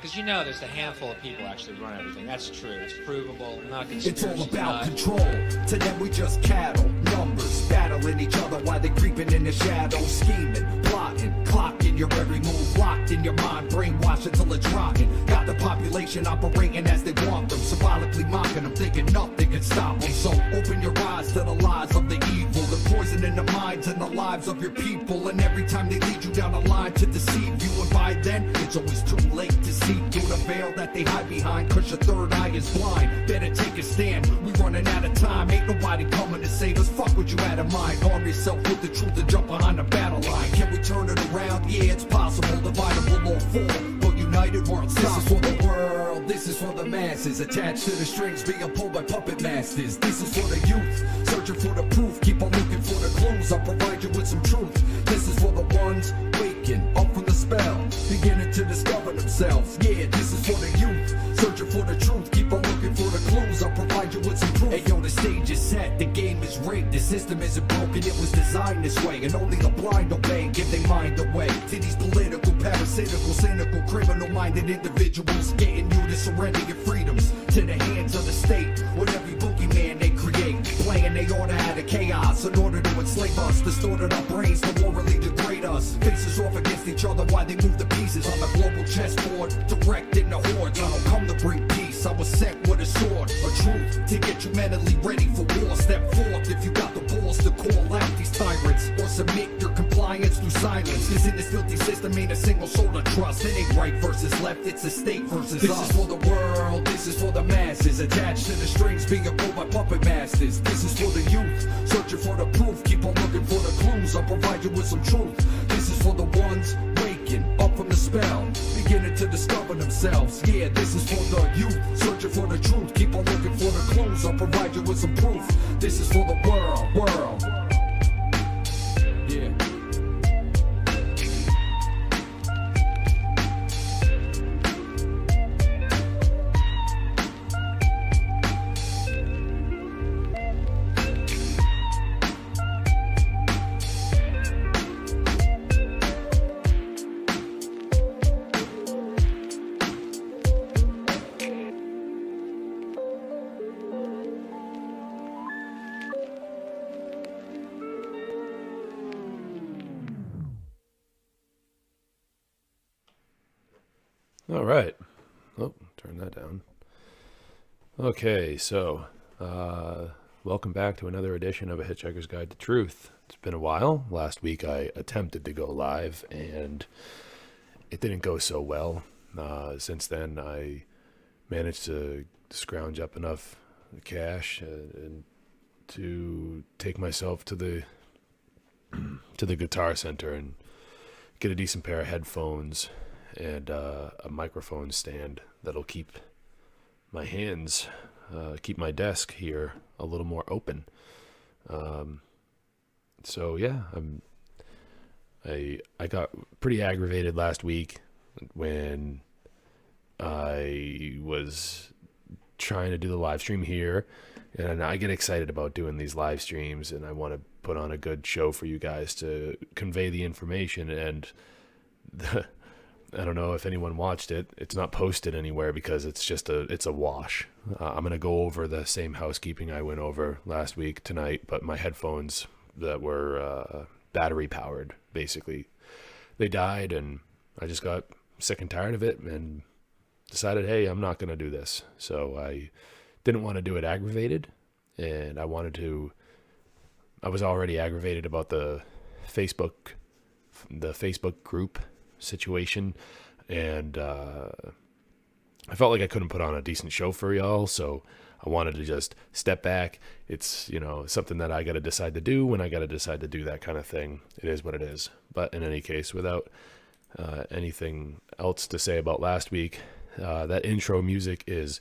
Because you know there's a handful of people actually run everything. That's true. It's provable. Not It's all about control. To them we just cattle, numbers, battling each other while they creeping in the shadows, scheming, plotting, clocking your every move, locked in your mind, brainwashed until it's rocking. Got the population operating as they want them, symbolically mocking them, thinking nothing can stop them. So open your eyes to the lies of the evil, the poison in the minds and the lives of your people. And every time they lead you down a line to deceive you, and by then it's always too late to see through the veil that they hide behind. Cause your third eye is blind. Better take a stand. We running out of time. Ain't nobody coming to save us. Fuck what you had in mind. Arm yourself with the truth and jump behind the battle line. Can we turn it around? Yeah, it's possible. Divided we'll all fall. But united we're unstoppable. This is for the world. This is for the masses. Attached to the strings being pulled by puppet masters. This is for the youth. Searching for the proof. Keep on looking for the clues. I'll provide you with some truth. This is for the ones waking up spell. Beginning to discover themselves. Yeah, this is for the youth. Searching for the truth. Keep on looking for the clues. I'll provide you with some proof. Hey, yo, the stage is set. The game is rigged. The system isn't broken. It was designed this way. And only the blind obey. Give their mind away to these political, parasitical, cynical, criminal-minded individuals. Getting you to surrender your freedoms to the hands of the state. With every boogeyman they. Playing they order out of chaos in order to enslave us. Distorted our brains to morally degrade us. Faces off against each other while they move the pieces on the global chessboard. Directing the hordes. I don't come to bring peace. I was sent with a sword. A truth to get you mentally ready for war. Step forth if you got the balls to call out these tyrants. Or submit your compliance through silence. Cause in this filthy system ain't a single soul to trust. It ain't right versus left. It's a state versus this us. This is for the world. This is for the masses. Attached to the strings being pulled by puppet masters. This is for the youth. Searching for the proof. Keep on looking for the clues. I'll provide you with some truth. This is for the ones up from the spell. Beginning to discover themselves. Yeah, this is for the youth. Searching for the truth. Keep on looking for the clues. I'll provide you with some proof. This is for the world. World. Okay, so uh, welcome back to another edition of A Hitchhiker's Guide to Truth. It's been a while. Last week I attempted to go live and it didn't go so well. Uh, since then, I managed to scrounge up enough cash uh, and to take myself to the to the guitar center and get a decent pair of headphones and uh, a microphone stand that'll keep my hands, uh, keep my desk here a little more open. Um, so yeah, I'm, I I got pretty aggravated last week when I was trying to do the live stream here, and I get excited about doing these live streams, and I want to put on a good show for you guys to convey the information and the I don't know if anyone watched it. It's not posted anywhere because it's just a it's a wash. Uh, I'm gonna go over the same housekeeping I went over last week tonight, but my headphones that were uh, battery powered basically they died, and I just got sick and tired of it and decided, hey, I'm not gonna do this. So I didn't want to do it aggravated, and I wanted to. I was already aggravated about the Facebook, the Facebook group situation and uh, I felt like I couldn't put on a decent show for y'all, so I wanted to just step back. It's, you know, something that I got to decide to do when I got to decide to do that kind of thing. It is what it is. But in any case, without uh, anything else to say about last week, uh, that intro music is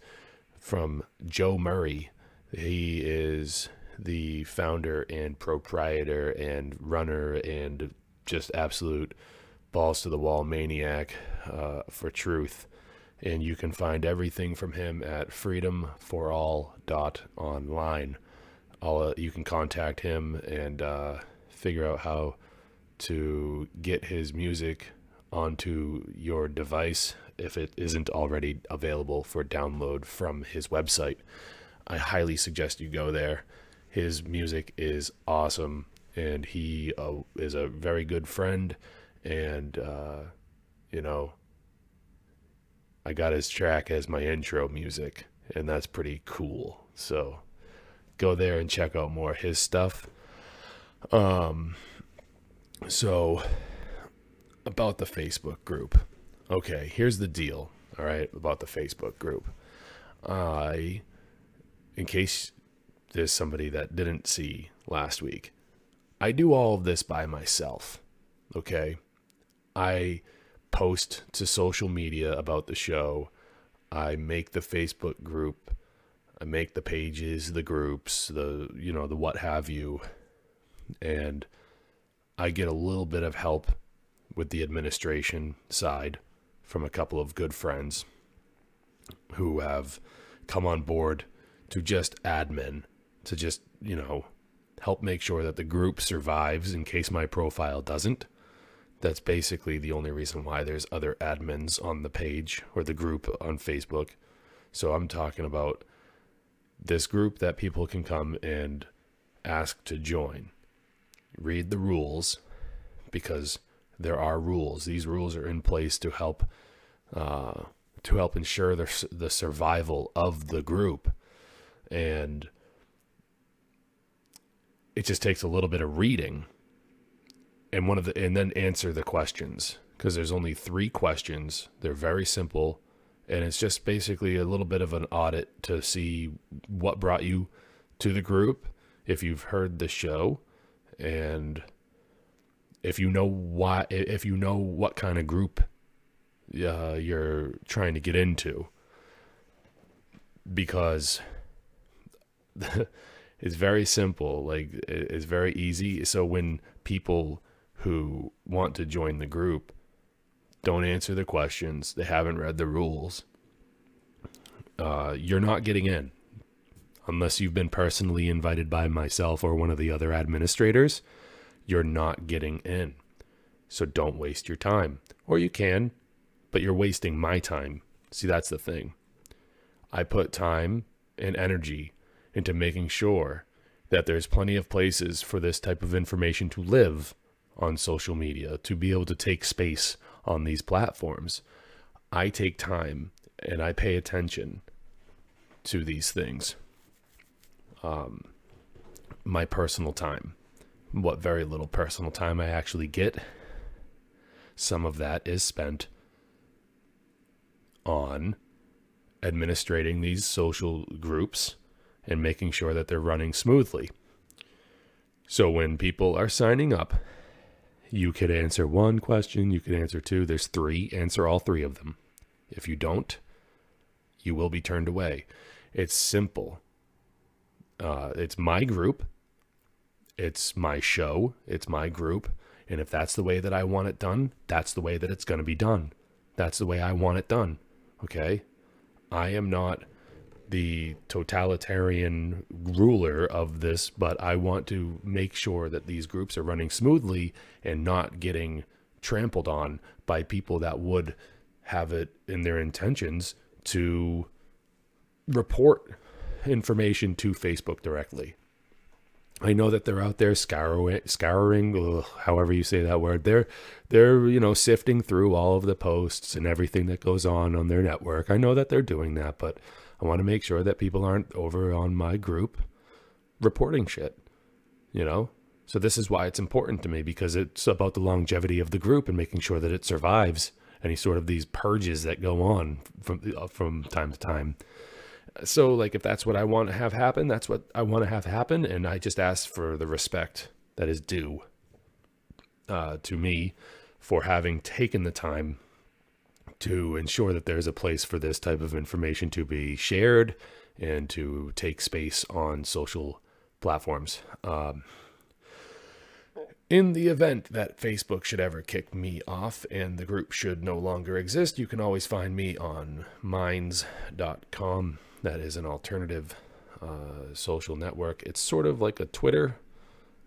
from Joe Murray. He is the founder and proprietor and runner and just absolute balls to the wall maniac uh, for truth. And you can find everything from him at freedomforall.online. I'll, uh, you can contact him and uh, figure out how to get his music onto your device if it isn't already available for download from his website. I highly suggest you go there. His music is awesome, and he uh, is a very good friend. And, uh, you know, I got his track as my intro music, and that's pretty cool. So go there and check out more of his stuff. Um, so about the Facebook group. Okay, here's the deal. All right, about the Facebook group. I, in case there's somebody that didn't see last week, I do all of this by myself. Okay, I post to social media about the show. I make the Facebook group. I make the pages, the groups, the you know the what have you, and I get a little bit of help with the administration side from a couple of good friends who have come on board to just admin to just you know help make sure that the group survives in case my profile doesn't that's basically the only reason why there's other admins on the page or the group on Facebook. So I'm talking about this group that people can come and ask to join. Read the rules because there are rules. These rules are in place to help uh, to help ensure the the survival of the group, and it just takes a little bit of reading and one of the and then answer the questions because there's only three questions. They're very simple, and it's just basically a little bit of an audit to see what brought you to the group, if you've heard the show, and if you know why, if you know what kind of group uh, you're trying to get into, because. it's very simple like it's very easy so when people who want to join the group don't answer the questions, they haven't read the rules, uh, you're not getting in unless you've been personally invited by myself or one of the other administrators. You're not getting in. So don't waste your time. Or you can, but you're wasting my time. See, that's the thing. I put time and energy into making sure that there's plenty of places for this type of information to live on social media, to be able to take space on these platforms. I take time and I pay attention to these things. Um, my personal time, what very little personal time I actually get, some of that is spent on administrating these social groups and making sure that they're running smoothly. So when people are signing up you could answer one question, you could answer two. There's three. Answer all three of them. If you don't, you will be turned away. It's simple. Uh, it's my group. It's my show. It's my group. And if that's the way that I want it done, that's the way that it's going to be done. That's the way I want it done. Okay? I am not the totalitarian ruler of this, but I want to make sure that these groups are running smoothly and not getting trampled on by people that would have it in their intentions to report information to Facebook directly. I know that they're out there scouring, scouring, ugh, however you say that word. They're they're you know sifting through all of the posts and everything that goes on on their network. I know that they're doing that, but I want to make sure that people aren't over on my group reporting shit, you know? So this is why it's important to me because it's about the longevity of the group and making sure that it survives any sort of these purges that go on from uh, from time to time. So like if that's what I want to have happen, that's what I want to have happen and I just ask for the respect that is due uh, to me for having taken the time to ensure that there's a place for this type of information to be shared and to take space on social platforms. Um, in the event that Facebook should ever kick me off and the group should no longer exist, you can always find me on minds.com. That is an alternative uh, social network. It's sort of like a Twitter.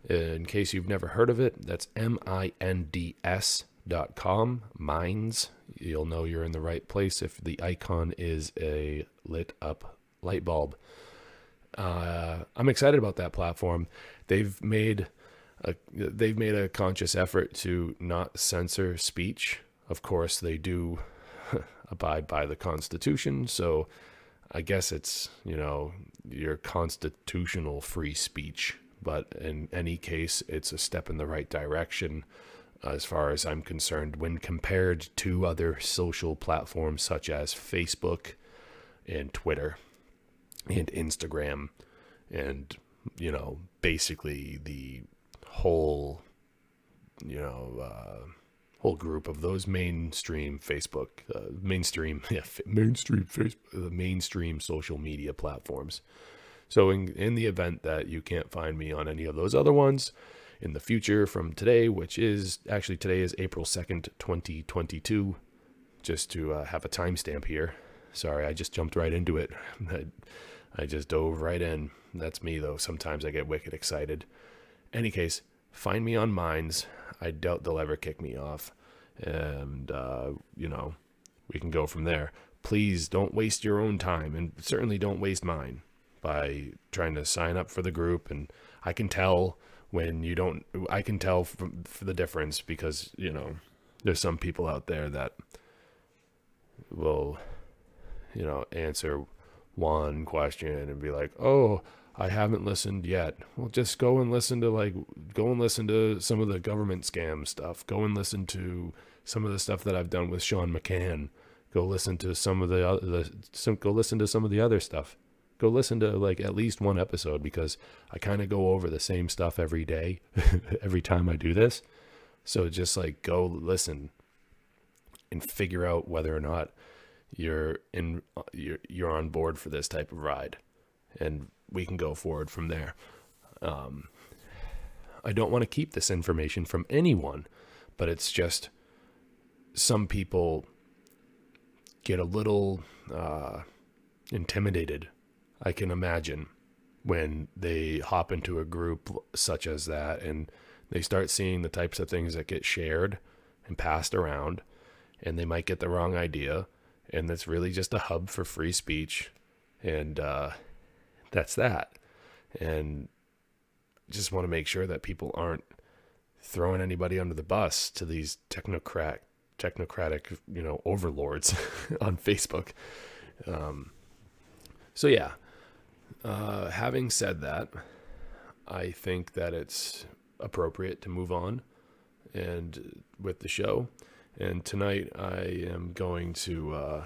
In case you've never heard of it, that's M I N D S minds.com. Minds. You'll know you're in the right place if the icon is a lit up light bulb. Uh, I'm excited about that platform. They've made a, they've made a conscious effort to not censor speech. Of course, they do abide by the Constitution, so I guess it's you know your constitutional free speech. But in any case, it's a step in the right direction as far as I'm concerned when compared to other social platforms such as Facebook and Twitter and Instagram and you know basically the whole you know uh, whole group of those mainstream Facebook uh, mainstream yeah mainstream Facebook the mainstream social media platforms. So in in the event that you can't find me on any of those other ones in the future from today which is actually today is April 2nd 2022 just to uh, have a timestamp here sorry I just jumped right into it I, I just dove right in. That's me, though. Sometimes I get wicked excited. Any case, find me on Minds. I doubt they'll ever kick me off. And, uh, you know, we can go from there. Please don't waste your own time, and certainly don't waste mine by trying to sign up for the group. And I can tell when you don't, I can tell for the difference because, you know, there's some people out there that will, you know, answer one question and be like, "Oh, I haven't listened yet." Well, just go and listen to like go and listen to some of the government scam stuff. Go and listen to some of the stuff that I've done with Sean McCann. Go listen to some of the other some go listen to some of the other stuff. Go listen to like at least one episode because I kind of go over the same stuff every day every time I do this. So just like go listen and figure out whether or not you're in you're you're on board for this type of ride and we can go forward from there um, i don't want to keep this information from anyone but it's just some people get a little uh, intimidated i can imagine when they hop into a group such as that and they start seeing the types of things that get shared and passed around and they might get the wrong idea and it's really just a hub for free speech and uh, that's that. And just want to make sure that people aren't throwing anybody under the bus to these technocrat technocratic you know overlords on facebook. Um, so yeah uh, having said that i think that it's appropriate to move on and with the show and tonight I am going to uh,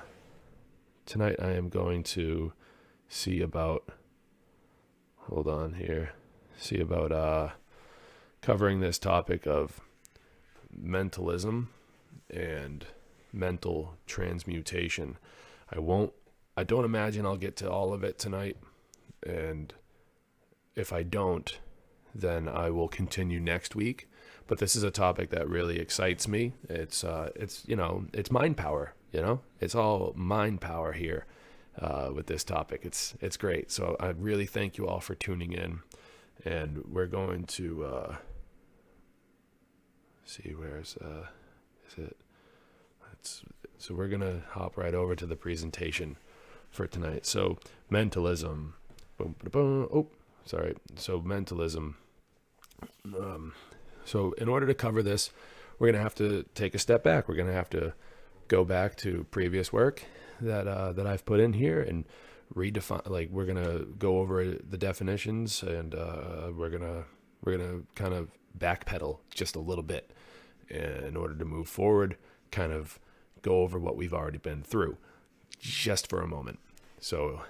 tonight I am going to see about hold on here see about uh, covering this topic of mentalism and mental transmutation. I won't I don't imagine I'll get to all of it tonight and if I don't then I will continue next week but this is a topic that really excites me. It's uh, it's you know it's mind power. You know, it's all mind power here uh, with this topic. It's it's great. So I really thank you all for tuning in, and we're going to uh, see where's uh, is it? It's, so we're gonna hop right over to the presentation for tonight. So mentalism. Boom, boom, oh, sorry. So mentalism. Um, so, in order to cover this, we're going to have to take a step back. We're going to have to go back to previous work that uh, that I've put in here and redefine. Like, we're going to go over the definitions, and uh, we're gonna we're gonna kind of backpedal just a little bit in order to move forward. Kind of go over what we've already been through, just for a moment. So,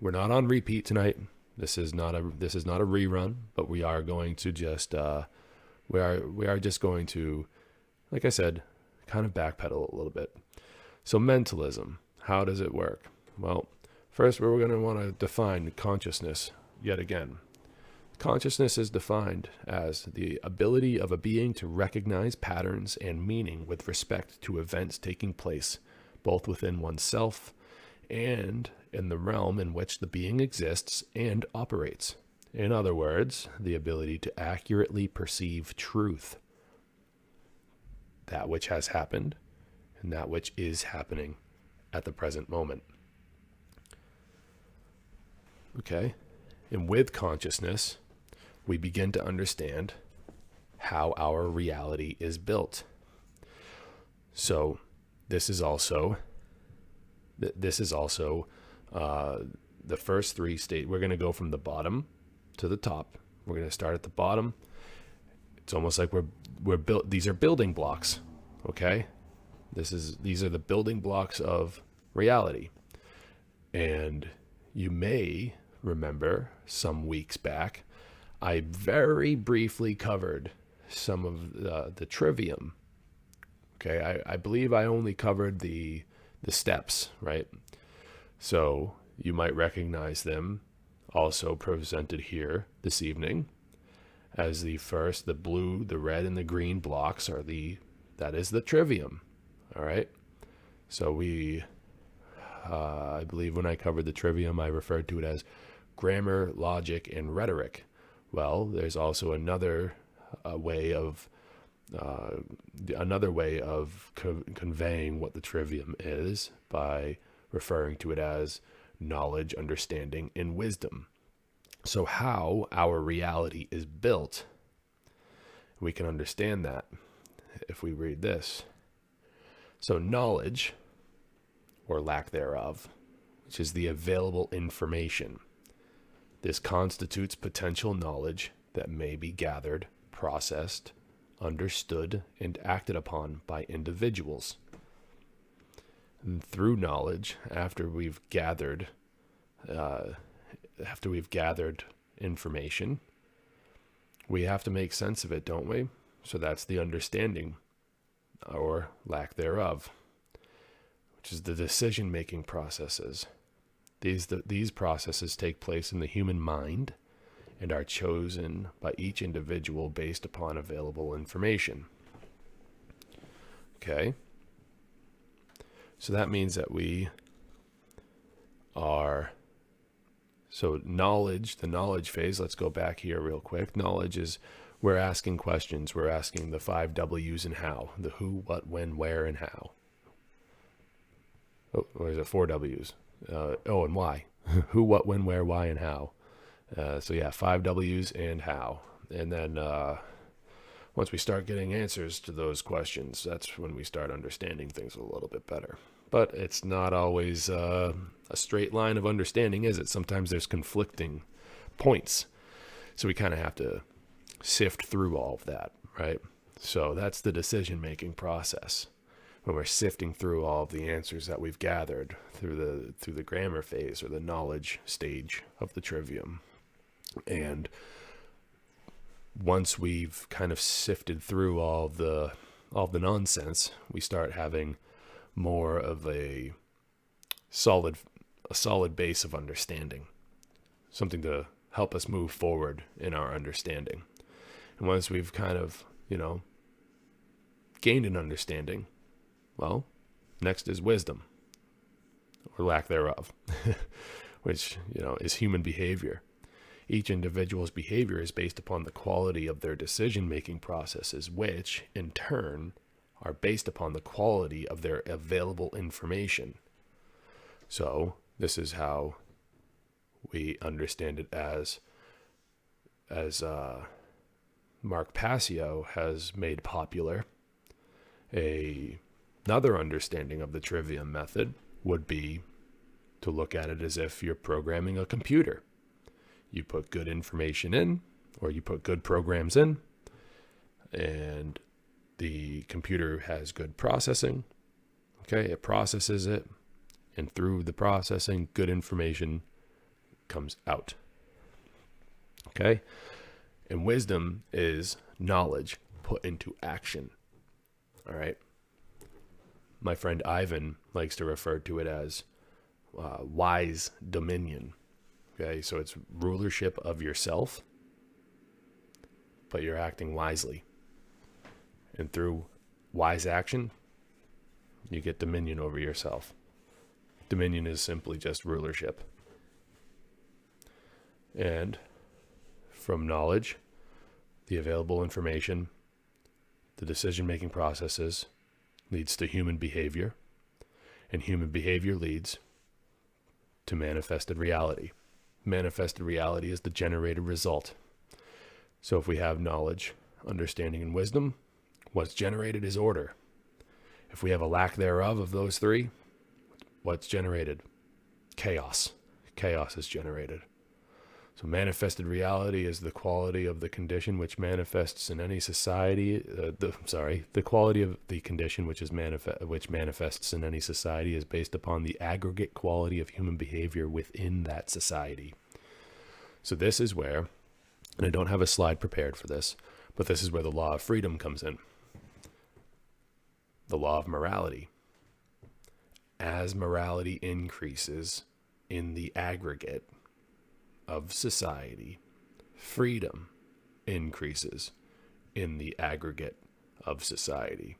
we're not on repeat tonight. This is not a this is not a rerun, but we are going to just uh, we are we are just going to, like I said, kind of backpedal a little bit. So mentalism, how does it work? Well, first we're going to want to define consciousness yet again. Consciousness is defined as the ability of a being to recognize patterns and meaning with respect to events taking place, both within oneself and in the realm in which the being exists and operates. In other words, the ability to accurately perceive truth. that which has happened and that which is happening at the present moment. Okay? And with consciousness, we begin to understand how our reality is built. So, this is also this is also uh, the first three state. We're going to go from the bottom to the top. We're going to start at the bottom. It's almost like we're we're built. These are building blocks. Okay, this is these are the building blocks of reality, and you may remember some weeks back, I very briefly covered some of the, the trivium. Okay, I, I believe I only covered the the steps, right? So you might recognize them also presented here this evening as the first the blue the red and the green blocks are the that is the trivium all right? So we uh, i believe when i covered the trivium i referred to it as grammar logic and rhetoric. Well there's also another uh, way of uh, another way of co- conveying what the trivium is by referring to it as knowledge, understanding, and wisdom. So, how our reality is built, we can understand that if we read this. So, knowledge, or lack thereof, which is the available information. This constitutes potential knowledge that may be gathered, processed, understood, and acted upon by individuals. Through knowledge, after we've gathered, uh, after we've gathered information, we have to make sense of it, don't we? So that's the understanding, or lack thereof, which is the decision making processes. These, the, these processes take place in the human mind and are chosen by each individual based upon available information. Okay. So that means that we are so knowledge, the knowledge phase, let's go back here real quick. Knowledge is we're asking questions. We're asking the five W's and how, the who, what, when, where, and how. Oh, or is it four W's? Uh, oh, and why. who, what, when, where, why, and how. Uh, so yeah, five W's and how. And then uh, once we start getting answers to those questions, that's when we start understanding things a little bit better. But it's not always uh, a straight line of understanding, is it? Sometimes there's conflicting points. So we kind of have to sift through all of that, right? So that's the decision making process when we're sifting through all of the answers that we've gathered through the through the grammar phase or the knowledge stage of the trivium. And once we've kind of sifted through all the all the nonsense, we start having more of a solid a solid base of understanding. Something to help us move forward in our understanding. And once we've kind of, you know, gained an understanding, well, next is wisdom or lack thereof, which, you know, is human behavior. Each individual's behavior is based upon the quality of their decision making processes, which, in turn, are based upon the quality of their available information. So, this is how we understand it as as uh, Mark Passio has made popular. A another understanding of the trivium method would be to look at it as if you're programming a computer. You put good information in, or you put good programs in, and the computer has good processing. Okay, it processes it, and through the processing, good information comes out. Okay, and wisdom is knowledge put into action. All right. My friend Ivan likes to refer to it as uh, wise dominion. Okay, so it's rulership of yourself, but you're acting wisely. And through wise action, you get dominion over yourself. Dominion is simply just rulership. And from knowledge, the available information the decision making processes leads to human behavior, and human behavior leads to manifested reality. Manifested reality is the generated result. So if we have knowledge, understanding, and wisdom, what's generated is order. If we have a lack thereof of those three, what's generated? Chaos. Chaos is generated. So, manifested reality is the quality of the condition which manifests in any society. Uh, the, sorry, the quality of the condition which is manifest which manifests in any society is based upon the aggregate quality of human behavior within that society. So, this is where, and I don't have a slide prepared for this, but this is where the law of freedom comes in. The law of morality. As morality increases in the aggregate of society, freedom increases in the aggregate of society.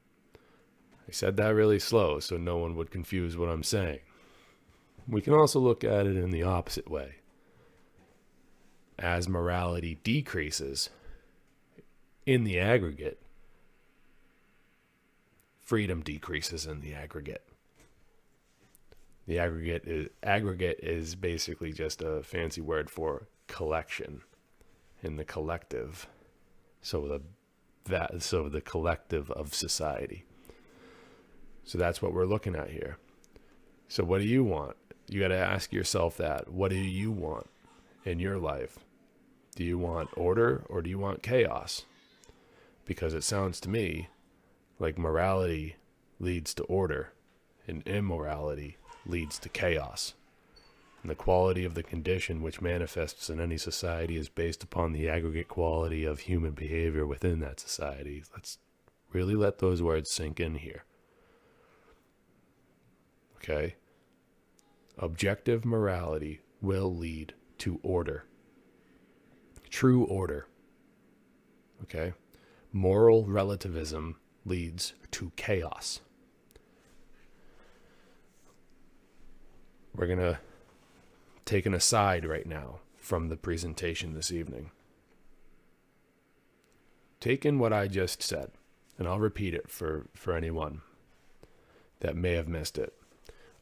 I said that really slow so no one would confuse what I'm saying. We can also look at it in the opposite way. As morality decreases in the aggregate, freedom decreases in the aggregate. The aggregate is aggregate is basically just a fancy word for collection in the collective. So the that so the collective of society. So that's what we're looking at here. So what do you want? You got to ask yourself that. What do you want in your life? Do you want order or do you want chaos? Because it sounds to me like morality leads to order and immorality leads to chaos. And the quality of the condition which manifests in any society is based upon the aggregate quality of human behavior within that society. Let's really let those words sink in here. Okay? Objective morality will lead to order. True order. Okay? Moral relativism leads to chaos. We're going to take an aside right now from the presentation this evening. Take in what I just said, and I'll repeat it for, for anyone that may have missed it.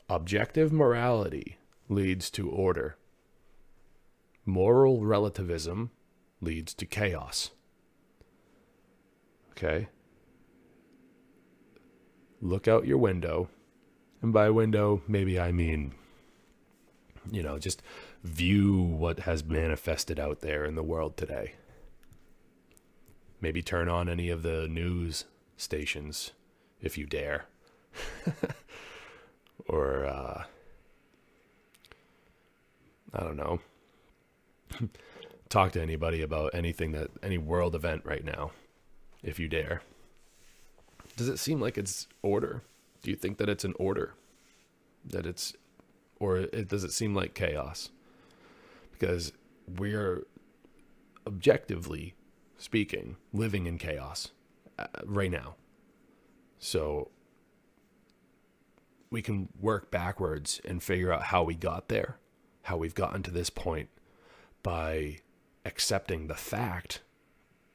Objective morality leads to order. Moral relativism leads to chaos. Okay? Look out your window. And by window, maybe I mean you know, just view what has manifested out there in the world today. Maybe turn on any of the news stations if you dare. or, uh, I don't know. Talk to anybody about anything that, any world event right now, if you dare. Does it seem like it's order? Do you think that it's an order? That it's or it, does it seem like chaos? Because we're objectively speaking living in chaos uh, right now. So we can work backwards and figure out how we got there, how we've gotten to this point by accepting the fact,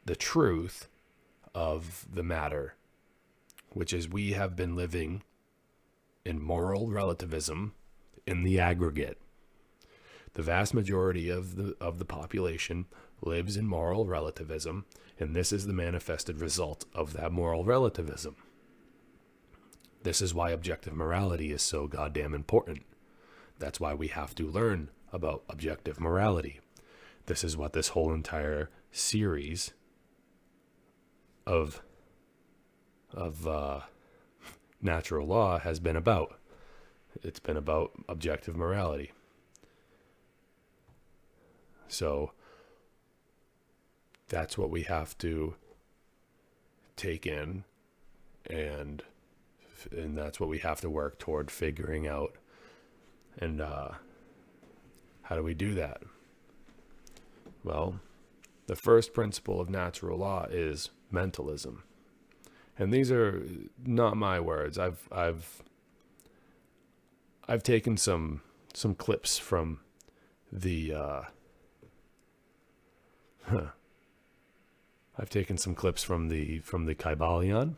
the truth of the matter, which is we have been living in moral relativism in the aggregate. The vast majority of the, of the population lives in moral relativism, and this is the manifested result of that moral relativism. This is why objective morality is so goddamn important. That's why we have to learn about objective morality. This is what this whole entire series of of uh, natural law has been about. It's been about objective morality. So that's what we have to take in and and that's what we have to work toward figuring out. And uh, how do we do that? Well the first principle of natural law is mentalism. And these are not my words. I've i've I've taken some some clips from the uh, huh, I've taken some clips from the from the Kybalion,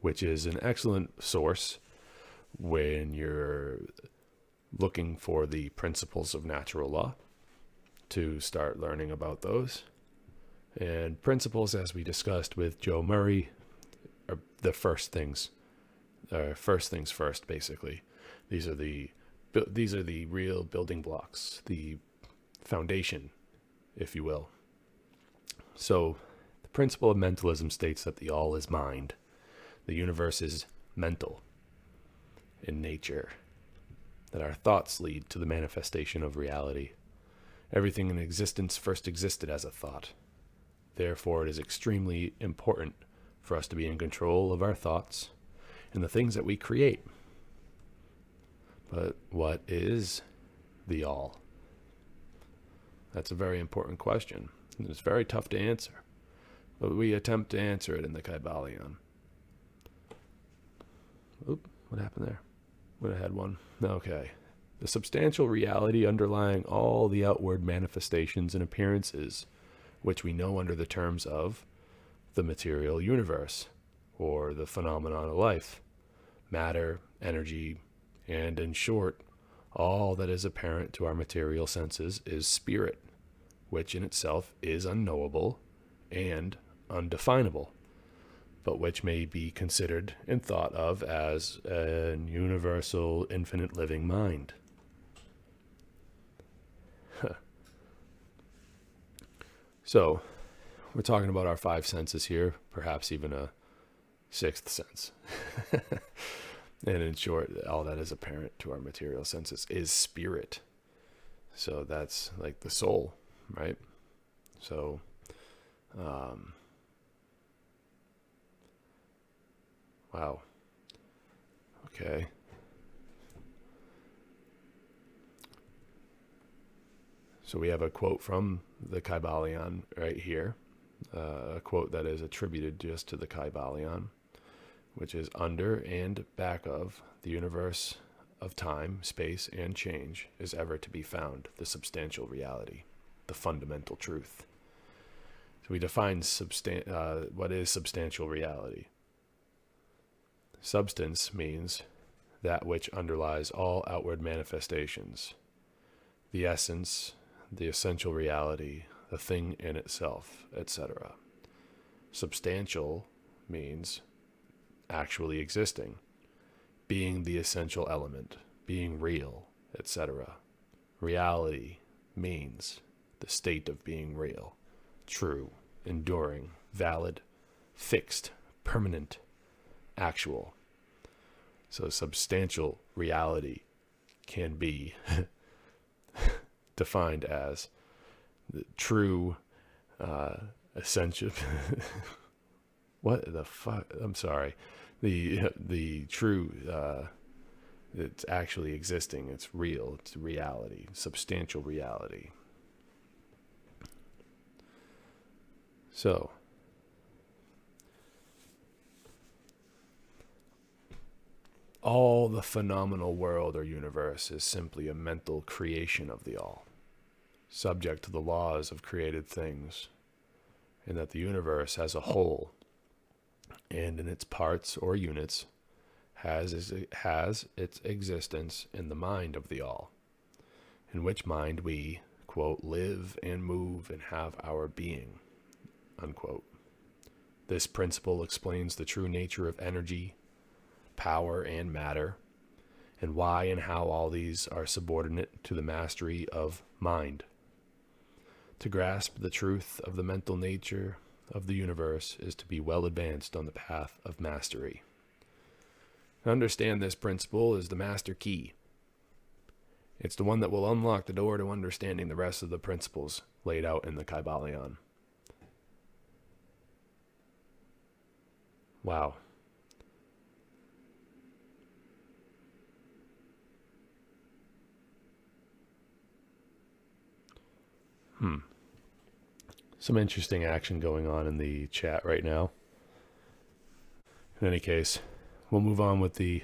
which is an excellent source when you're looking for the principles of natural law to start learning about those. And principles, as we discussed with Joe Murray, are the first things. Uh, first things first, basically. These are the these are the real building blocks, the foundation, if you will. So, the principle of mentalism states that the all is mind. The universe is mental in nature. That our thoughts lead to the manifestation of reality. Everything in existence first existed as a thought. Therefore, it is extremely important for us to be in control of our thoughts and the things that we create. But what is the all? That's a very important question. and It's very tough to answer, but we attempt to answer it in the Kybalion. Oop, what happened there? Would have had one. Okay. The substantial reality underlying all the outward manifestations and appearances, which we know under the terms of the material universe, or the phenomenon of life, matter, energy, and in short, all that is apparent to our material senses is spirit, which in itself is unknowable and undefinable, but which may be considered and thought of as an universal, infinite living mind. so, we're talking about our five senses here, perhaps even a sixth sense. and in short, all that is apparent to our material senses is spirit. So that's like the soul, right? So, um, wow. Okay. So we have a quote from the Kybalion right here, uh, a quote that is attributed just to the Kybalion, which is under and back of the universe of time, space, and change is ever to be found the substantial reality, the fundamental truth. So we define substan- uh, what is substantial reality. Substance means that which underlies all outward manifestations, the essence, the essential reality, the thing in itself, etc. Substantial means actually existing, being the essential element, being real, etc. Reality means the state of being real, true, enduring, valid, fixed, permanent, actual. So substantial reality can be defined as the true, uh, essential. what the fuck? I'm sorry. The the true. Uh, it's actually existing. It's real. It's reality. Substantial reality. So. All the phenomenal world or universe is simply a mental creation of the all subject to the laws of created things, and that the universe as a whole and in its parts or units has, has its existence in the mind of the all, in which mind we, quote, live and move and have our being, unquote. This principle explains the true nature of energy, power, and matter, and why and how all these are subordinate to the mastery of mind. To grasp the truth of the mental nature of the universe is to be well advanced on the path of mastery. Understand this principle is the master key. It's the one that will unlock the door to understanding the rest of the principles laid out in the Kybalion. Wow. Hmm. Some interesting action going on in the chat right now. In any case, we'll move on with the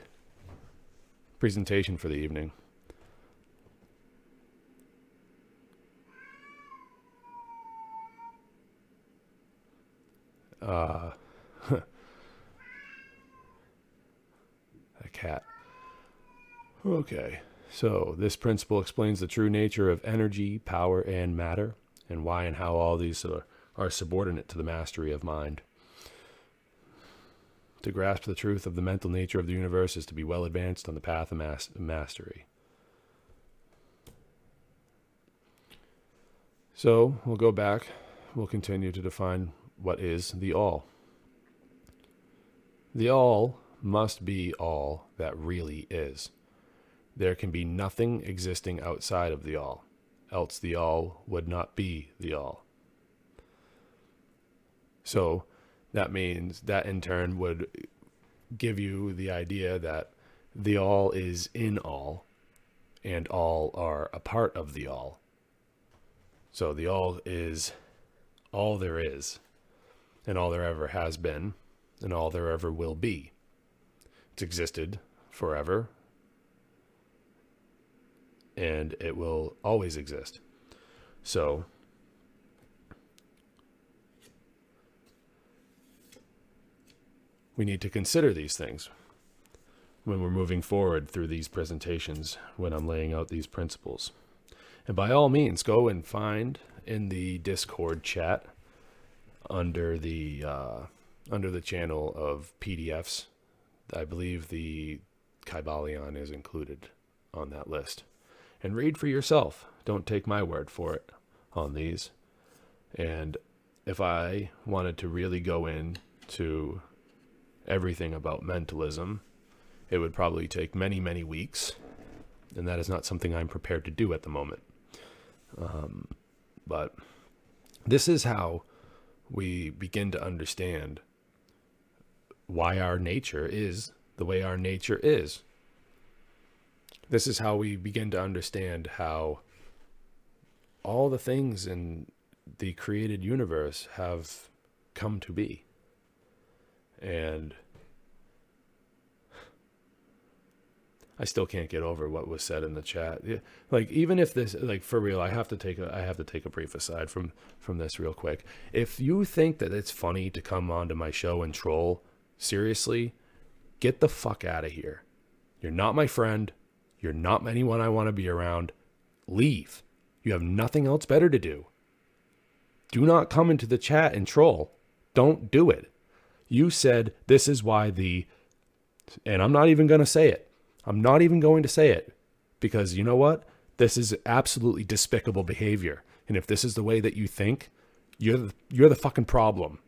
presentation for the evening. Uh, a cat. Okay, so this principle explains the true nature of energy, power, and matter, and why and how all these are, are subordinate to the mastery of mind. To grasp the truth of the mental nature of the universe is to be well advanced on the path of mas- mastery. So we'll go back. We'll continue to define what is the all. The all must be all that really is. There can be nothing existing outside of the all, else the all would not be the all. So that means that in turn would give you the idea that the all is in all and all are a part of the all. So the all is all there is and all there ever has been and all there ever will be. It's existed forever and it will always exist. So we need to consider these things when we're moving forward through these presentations, when I'm laying out these principles. And by all means, go and find in the Discord chat under the uh, under the channel of PDFs. I believe the Kybalion is included on that list. And read for yourself. Don't take my word for it on these. And if I wanted to really go in to everything about mentalism, it would probably take many, many weeks. And that is not something I'm prepared to do at the moment. Um, but this is how we begin to understand why our nature is the way our nature is. This is how we begin to understand how all the things in the created universe have come to be. And I still can't get over what was said in the chat. Like even if this like for real, I have to take a I have to take a brief aside from from this real quick. If you think that it's funny to come onto my show and troll, seriously, get the fuck out of here. You're not my friend. You're not anyone I want to be around. Leave. You have nothing else better to do. Do not come into the chat and troll. Don't do it. You said this is why the and I'm not even going to say it. I'm not even going to say it because you know what? This is absolutely despicable behavior. And if this is the way that you think, you're the, you're the fucking problem.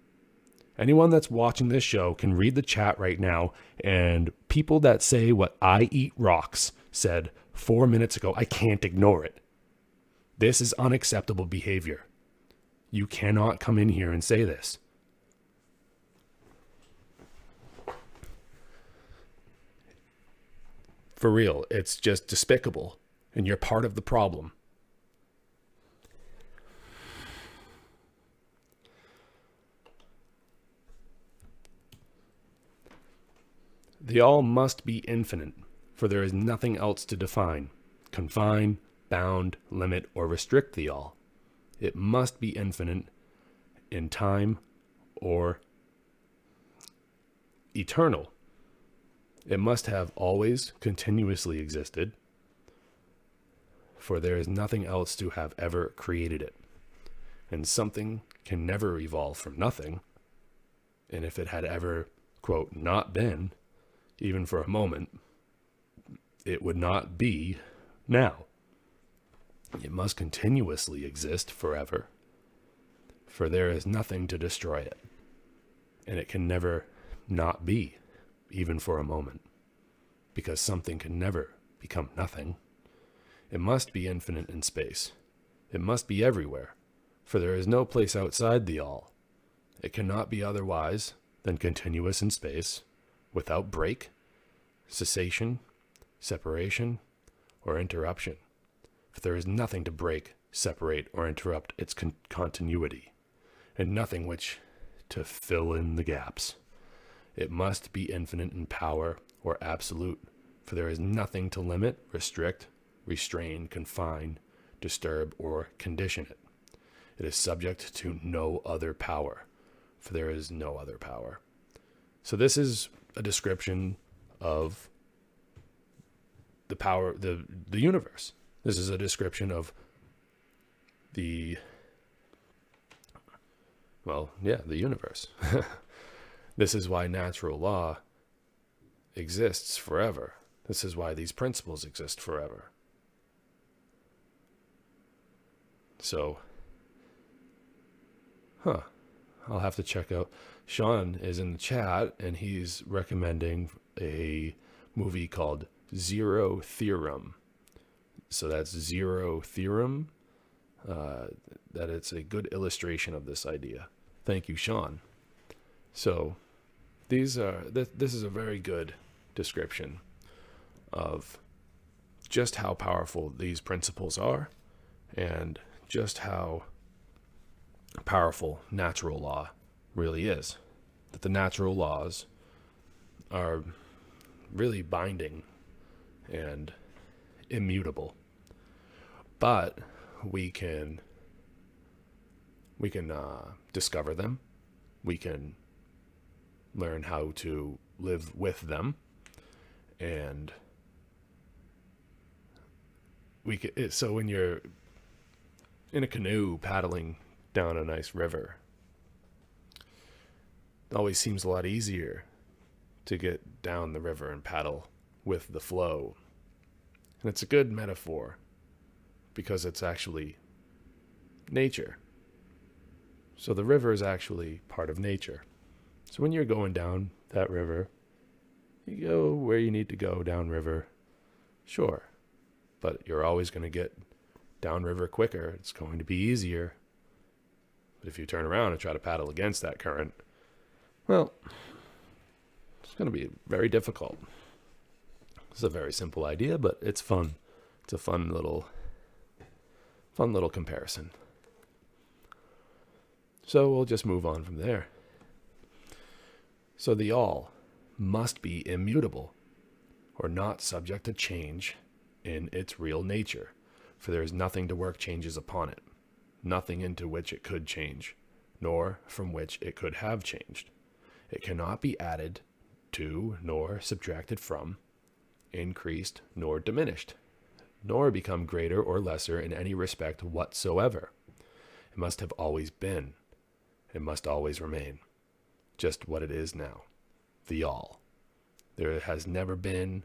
Anyone that's watching this show can read the chat right now, and people that say what I eat rocks said four minutes ago, I can't ignore it. This is unacceptable behavior. You cannot come in here and say this. For real, it's just despicable, and you're part of the problem. The all must be infinite, for there is nothing else to define, confine, bound, limit, or restrict the all. It must be infinite in time or eternal. It must have always continuously existed, for there is nothing else to have ever created it. And something can never evolve from nothing. And if it had ever, quote, not been, even for a moment, it would not be now. It must continuously exist forever, for there is nothing to destroy it, and it can never not be, even for a moment, because something can never become nothing. It must be infinite in space. It must be everywhere, for there is no place outside the all. It cannot be otherwise than continuous in space, without break, cessation, separation, or interruption. For there is nothing to break, separate, or interrupt its con- continuity, and nothing which to fill in the gaps. It must be infinite in power or absolute, for there is nothing to limit, restrict, restrain, confine, disturb, or condition it. It is subject to no other power, for there is no other power. So this is a description of the power the the universe. This is a description of the well, yeah, the universe. this is why natural law exists forever. This is why these principles exist forever. So, huh. I'll have to check out. Sean is in the chat and he's recommending a movie called Zero Theorem. So that's Zero Theorem. Uh, that it's a good illustration of this idea. Thank you, Sean. So these are th- this is a very good description of just how powerful these principles are and just how powerful natural law really is. That the natural laws are really binding and immutable. But we can we can uh, discover them. We can learn how to live with them, and we can. So when you're in a canoe paddling down a nice river, it always seems a lot easier to get down the river and paddle with the flow. And it's a good metaphor because it's actually nature. So the river is actually part of nature. So when you're going down that river, you go where you need to go downriver, sure. But you're always going to get downriver quicker. It's going to be easier. But if you turn around and try to paddle against that current, well, it's going to be very difficult. It's a very simple idea, but it's fun. It's a fun little fun little comparison. So we'll just move on from there. So the all must be immutable or not subject to change in its real nature, for there is nothing to work changes upon it, nothing into which it could change, nor from which it could have changed. It cannot be added to, nor subtracted from, increased, nor diminished, nor become greater or lesser in any respect whatsoever. It must have always been, it must always remain just what it is now the all. There has never been,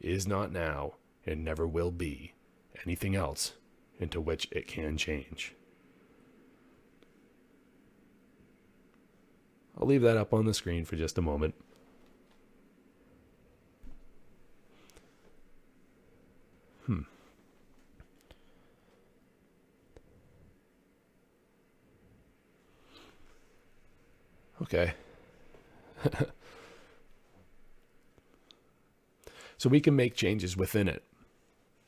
is not now, and never will be anything else into which it can change. I'll leave that up on the screen for just a moment. Hmm. Okay. so we can make changes within it.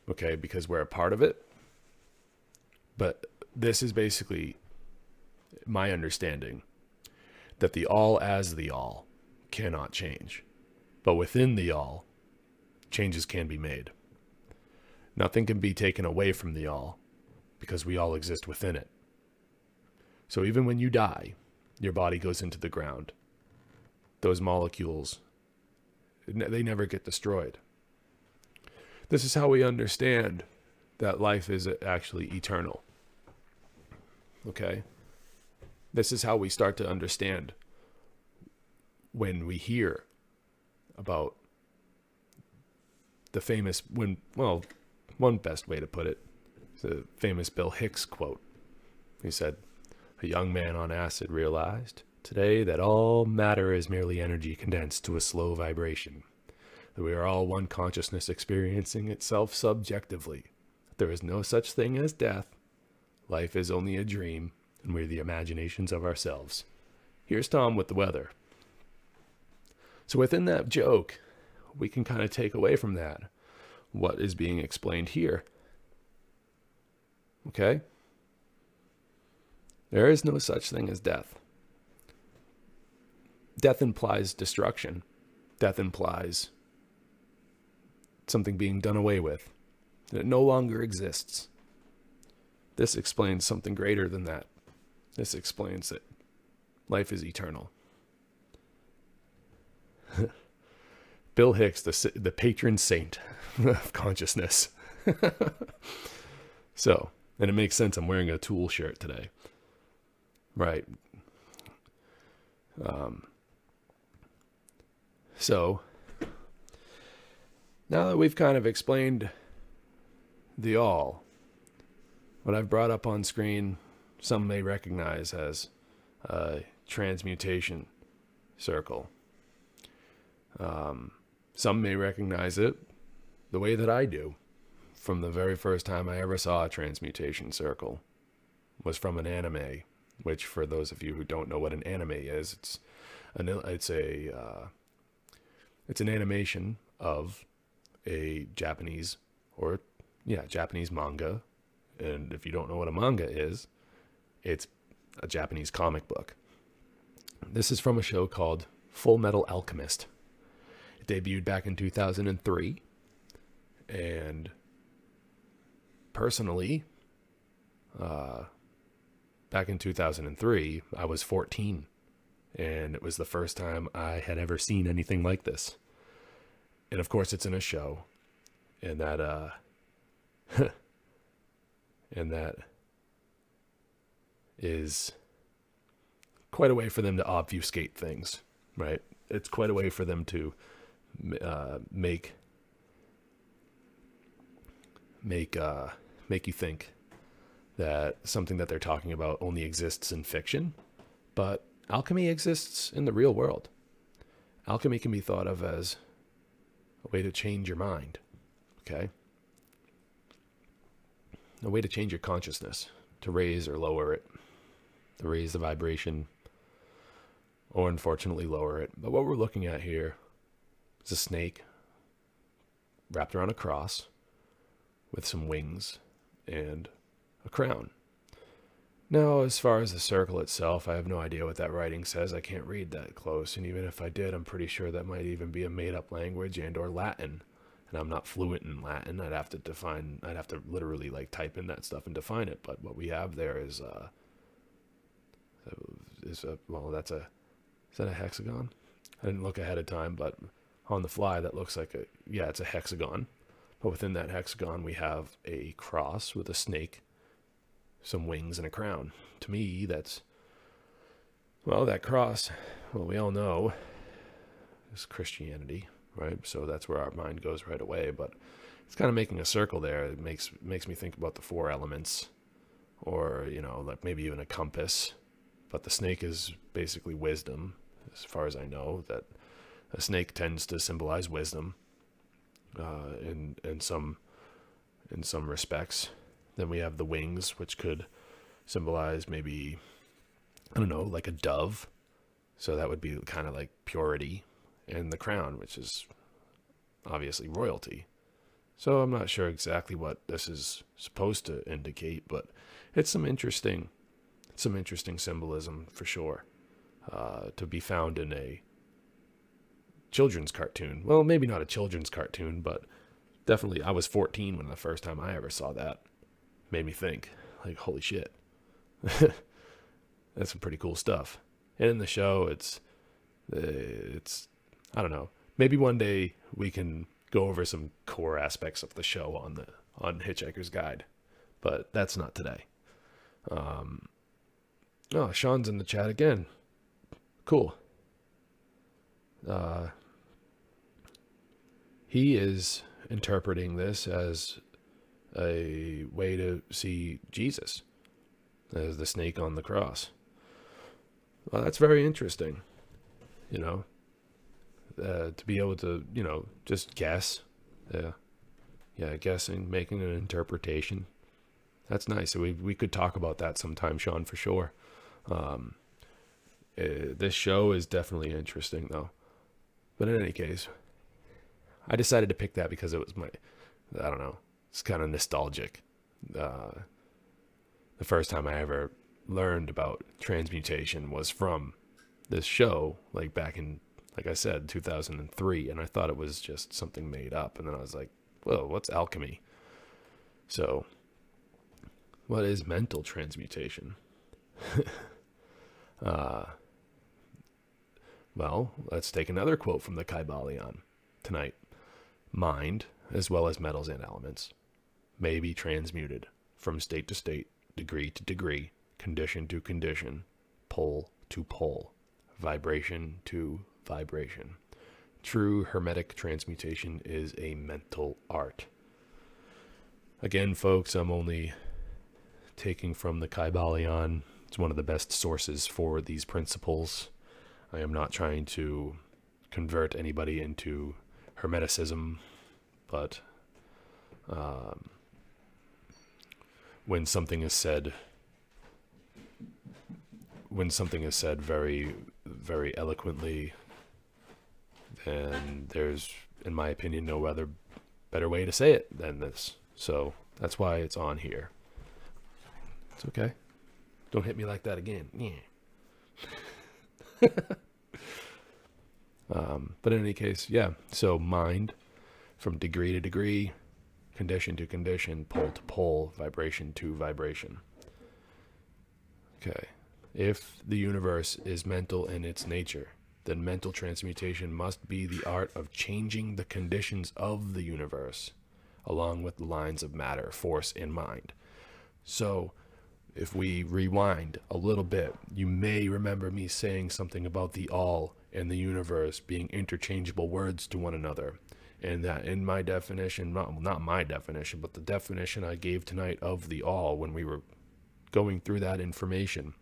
Okay, because we're a part of it. But this is basically my understanding that the all as the all cannot change. But within the all, changes can be made. Nothing can be taken away from the all because we all exist within it. So even when you die, your body goes into the ground. Those molecules, they never get destroyed. This is how we understand that life is actually eternal. Okay? This is how we start to understand when we hear about the famous, when, well, one best way to put it, the famous Bill Hicks quote. He said, a young man on acid realized today that all matter is merely energy condensed to a slow vibration, that we are all one consciousness experiencing itself subjectively, that there is no such thing as death, life is only a dream, and we're the imaginations of ourselves. Here's Tom with the weather. So within that joke, we can kind of take away from that what is being explained here. Okay? There is no such thing as death. Death implies destruction. Death implies something being done away with. That it no longer exists. This explains something greater than that. This explains that life is eternal. Bill Hicks, the the patron saint of consciousness. so, and it makes sense. I'm wearing a Tool shirt today, right? Um. So, now that we've kind of explained the all, what I've brought up on screen, some may recognize as a transmutation circle. Um, some may recognize it the way that I do from the very first time I ever saw a transmutation circle was from an anime, which for those of you who don't know what an anime is, it's an it's a uh, it's an animation of a Japanese or yeah, Japanese manga. And if you don't know what a manga is, it's a Japanese comic book. This is from a show called Full Metal Alchemist. It debuted back in 2003. And personally, uh, back in 2003, I was 14. And it was the first time I had ever seen anything like this. And of course, it's in a show. And that, uh, and that is quite a way for them to obfuscate things, right? It's quite a way for them to uh, make make uh, make you think that something that they're talking about only exists in fiction, but alchemy exists in the real world. Alchemy can be thought of as a way to change your mind. Okay? a way to change your consciousness, to raise or lower it, to raise the vibration, or unfortunately lower it. But what we're looking at here is a snake wrapped around a cross with some wings and a crown. Now, as far as the circle itself, I have no idea what that writing says. I can't read that close, and even if I did, I'm pretty sure that might even be a made-up language and or Latin and I'm not fluent in Latin. I'd have to define, I'd have to literally like type in that stuff and define it. But what we have there is, uh, is a, well, that's a, is that a hexagon? I didn't look ahead of time, but on the fly, that looks like a, yeah, it's a hexagon. But within that hexagon, we have a cross with a snake, some wings, and a crown. To me, that's, well, that cross, well, we all know is Christianity right? So that's where our mind goes right away. But it's kind of making a circle there. It makes makes me think about the four elements, or you know, like maybe even a compass. But the snake is basically wisdom, as far as I know. That a snake tends to symbolize wisdom, uh, in in some in some respects. Then we have the wings, which could symbolize maybe I don't know, like a dove. So that would be kind of like purity, and the crown, which is obviously royalty. So I'm not sure exactly what this is supposed to indicate, but it's some interesting, some interesting symbolism for sure, uh, to be found in a children's cartoon. Well, maybe not a children's cartoon, but definitely I was 14 when the first time I ever saw that. Made me think, like, holy shit. That's some pretty cool stuff. And in the show, it's uh, it's I don't know. Maybe one day we can go over some core aspects of the show on the on Hitchhiker's Guide, but that's not today. Um, oh, Sean's in the chat again. Cool. Uh, he is interpreting this as a way to see Jesus as the snake on the cross. Well, that's very interesting. You know, uh, to be able to, you know, just guess. Yeah. Yeah, guessing, making an interpretation. That's nice. We we could talk about that sometime, Sean, for sure. Um, uh, this show is definitely interesting, though. But in any case, I decided to pick that because it was my, I don't know, it's kind of nostalgic. Uh, the first time I ever learned about transmutation was from this show, like back in like I said, 2003, and I thought it was just something made up. And then I was like, whoa, what's alchemy? So, what is mental transmutation? uh, Well, let's take another quote from the Kybalion tonight. Mind, as well as metals and elements, may be transmuted from state to state, degree to degree, condition to condition, pole to pole, vibration to vibration. True hermetic transmutation is a mental art. Again, folks, I'm only taking from the Kybalion. It's one of the best sources for these principles. I am not trying to convert anybody into Hermeticism, but um, when something is said, when something is said very, very eloquently, then there's, in my opinion, no other better way to say it than this. So that's why it's on here. It's okay. Don't hit me like that again. Yeah. um, but in any case, yeah. So mind from degree to degree, condition to condition, pole to pole, vibration to vibration. Okay. If the universe is mental in its nature, then mental transmutation must be the art of changing the conditions of the universe along with the lines of matter, force, and mind. So, if we rewind a little bit, you may remember me saying something about the all and the universe being interchangeable words to one another. And that in my definition, not, not my definition, but the definition I gave tonight of the all when we were going through that information,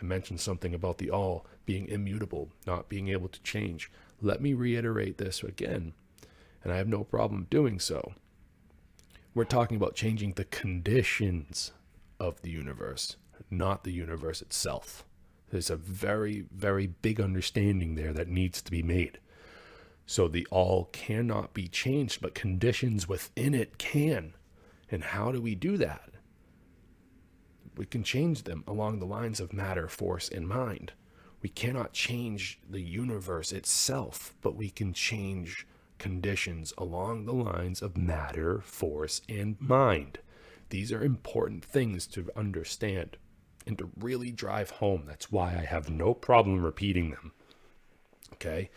I mentioned something about the all being immutable, not being able to change. Let me reiterate this again, and I have no problem doing so. We're talking about changing the conditions of the universe, not the universe itself. There's a very, very big understanding there that needs to be made. So the all cannot be changed, but conditions within it can. And how do we do that? We can change them along the lines of matter, force, and mind. We cannot change the universe itself, but we can change conditions along the lines of matter, force, and mind. These are important things to understand and to really drive home. That's why I have no problem repeating them. Okay?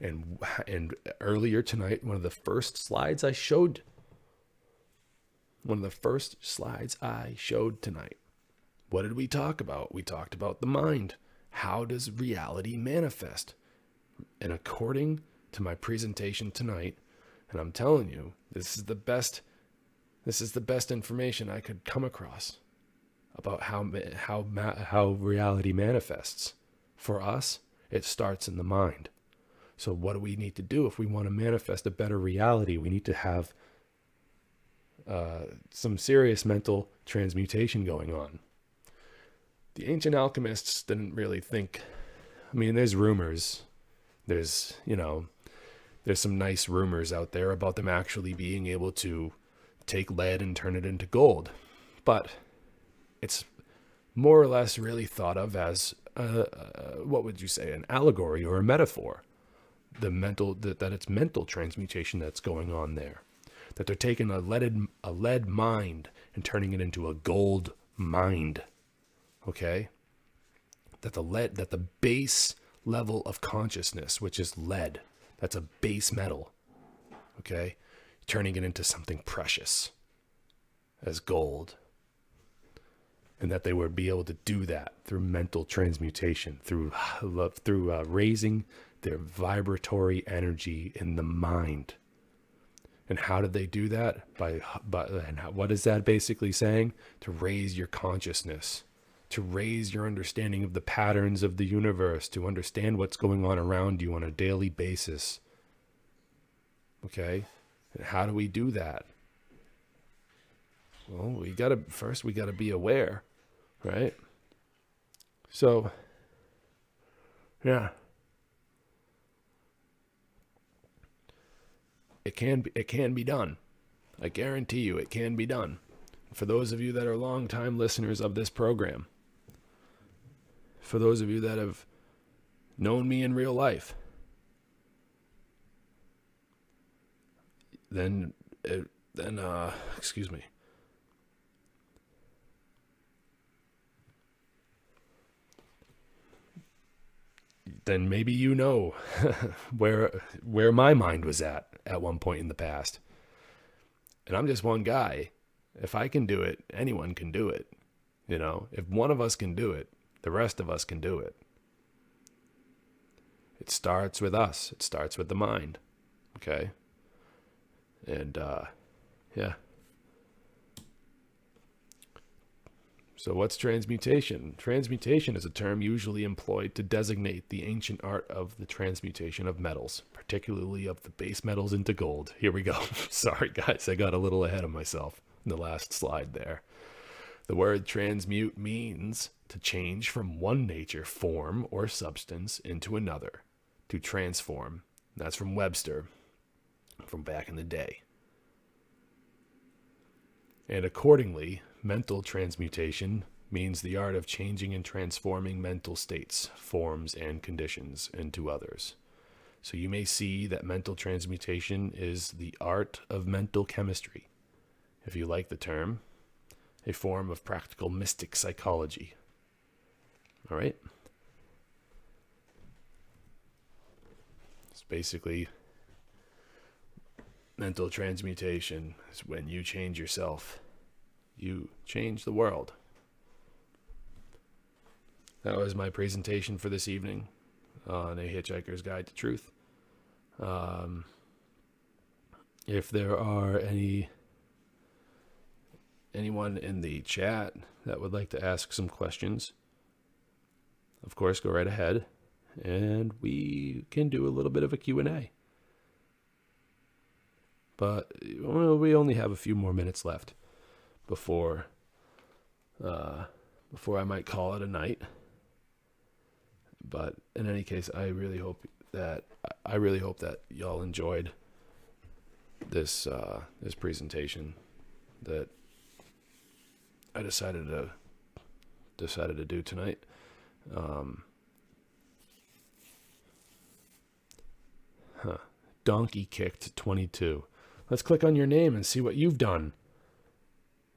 And and earlier tonight, one of the first slides I showed one of the first slides I showed tonight. What did we talk about? We talked about the mind. How does reality manifest? And according to my presentation tonight, and I'm telling you, this is the best this is the best information I could come across about how how how reality manifests. For us, it starts in the mind. So what do we need to do if we want to manifest a better reality? We need to have uh, some serious mental transmutation going on. The ancient alchemists didn't really think. I mean, there's rumors. There's you know, there's some nice rumors out there about them actually being able to take lead and turn it into gold. But it's more or less really thought of as uh, uh, what would you say, an allegory or a metaphor. The mental that, that it's mental transmutation that's going on there. That they're taking a leaded a lead mind and turning it into a gold mind. Okay? That the lead that the base level of consciousness, which is lead, that's a base metal. Okay? turning it into something precious as gold. And that they would be able to do that through mental transmutation, through love, through uh, raising their vibratory energy in the mind. And how did they do that? By, by and how, what is that basically saying? To raise your consciousness, to raise your understanding of the patterns of the universe, to understand what's going on around you on a daily basis. Okay? And how do we do that? Well, we got to first we got to be aware, right? So yeah. It can be, it can be done. I guarantee you it can be done. For those of you that are long-time listeners of this program, for those of you that have known me in real life, then it, then uh excuse me then maybe you know where where my mind was at at one point in the past. And I'm just one guy. If I can do it, anyone can do it. You know, if one of us can do it, the rest of us can do it. It starts with us. It starts with the mind. Okay? And uh yeah. So, what's transmutation? Transmutation is a term usually employed to designate the ancient art of the transmutation of metals, particularly of the base metals into gold. Here we go. Sorry, guys, I got a little ahead of myself in the last slide there. The word transmute means to change from one nature, form, or substance into another, to transform. That's from Webster, from back in the day. And accordingly, mental transmutation means the art of changing and transforming mental states, forms, and conditions into others. So you may see that mental transmutation is the art of mental chemistry, if you like the term, a form of practical mystic psychology. All right? It's basically mental transmutation is when you change yourself you change the world. That was my presentation for this evening on A Hitchhiker's Guide to Truth. Um, if there are any anyone in the chat that would like to ask some questions, of course, go right ahead, and we can do a little bit of a Q&A. But well, we only have a few more minutes left before uh, before I might call it a night. But in any case, I really hope that I really hope that y'all enjoyed this uh, this presentation that I decided to decided to do tonight. Um, huh. Donkey kicked 22. Let's click on your name and see what you've done.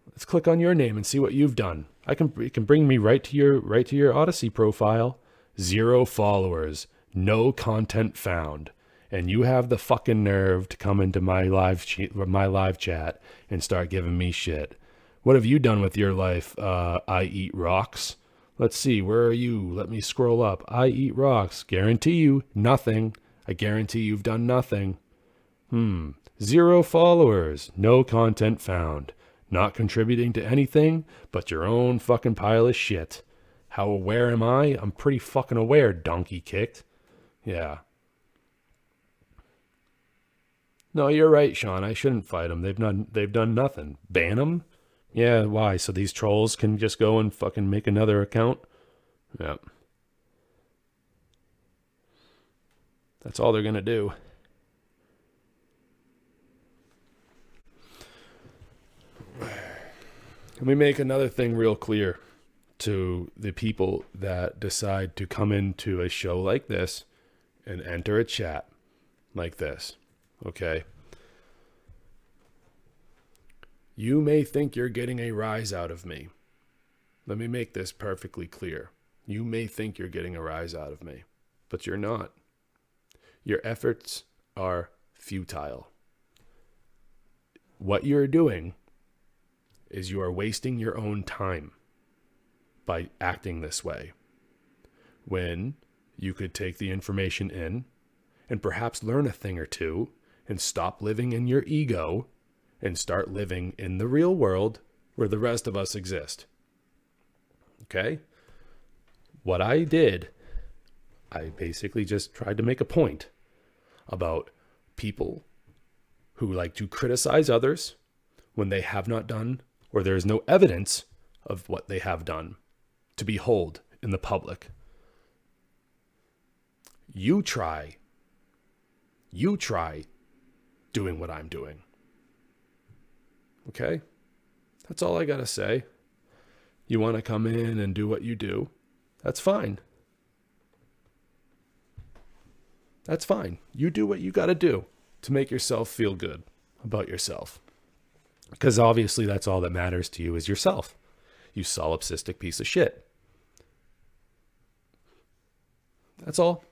Let's click on your name and see what you've done. I can it can bring me right to your right to your Odysee profile. Zero followers, no content found, and you have the fucking nerve to come into my live my live chat and start giving me shit. What have you done with your life? Uh, I eat rocks. Let's see, where are you? Let me scroll up. I eat rocks. Guarantee you nothing. I guarantee you've done nothing. Hmm. Zero followers, no content found not contributing to anything but your own fucking pile of shit. How aware am I? I'm pretty fucking aware, donkey kicked. Yeah. No, you're right, Sean. I shouldn't fight them. They've done they've done nothing. Ban them? Yeah, why? So these trolls can just go and fucking make another account? Yeah. That's all they're going to do. Let me make another thing real clear to the people that decide to come into a show like this and enter a chat like this. Okay. You may think you're getting a rise out of me. Let me make this perfectly clear. You may think you're getting a rise out of me, but you're not. Your efforts are futile. What you're doing is you are wasting your own time by acting this way. When you could take the information in and perhaps learn a thing or two and stop living in your ego and start living in the real world where the rest of us exist. Okay? What I did, I basically just tried to make a point about people who like to criticize others when they have not done or there is no evidence of what they have done to behold in the public. You try. You try doing what I'm doing. Okay? That's all I got to say. You want to come in and do what you do? That's fine. That's fine. You do what you got to do to make yourself feel good about yourself. Because obviously, that's all that matters to you is yourself. You solipsistic piece of shit. That's all.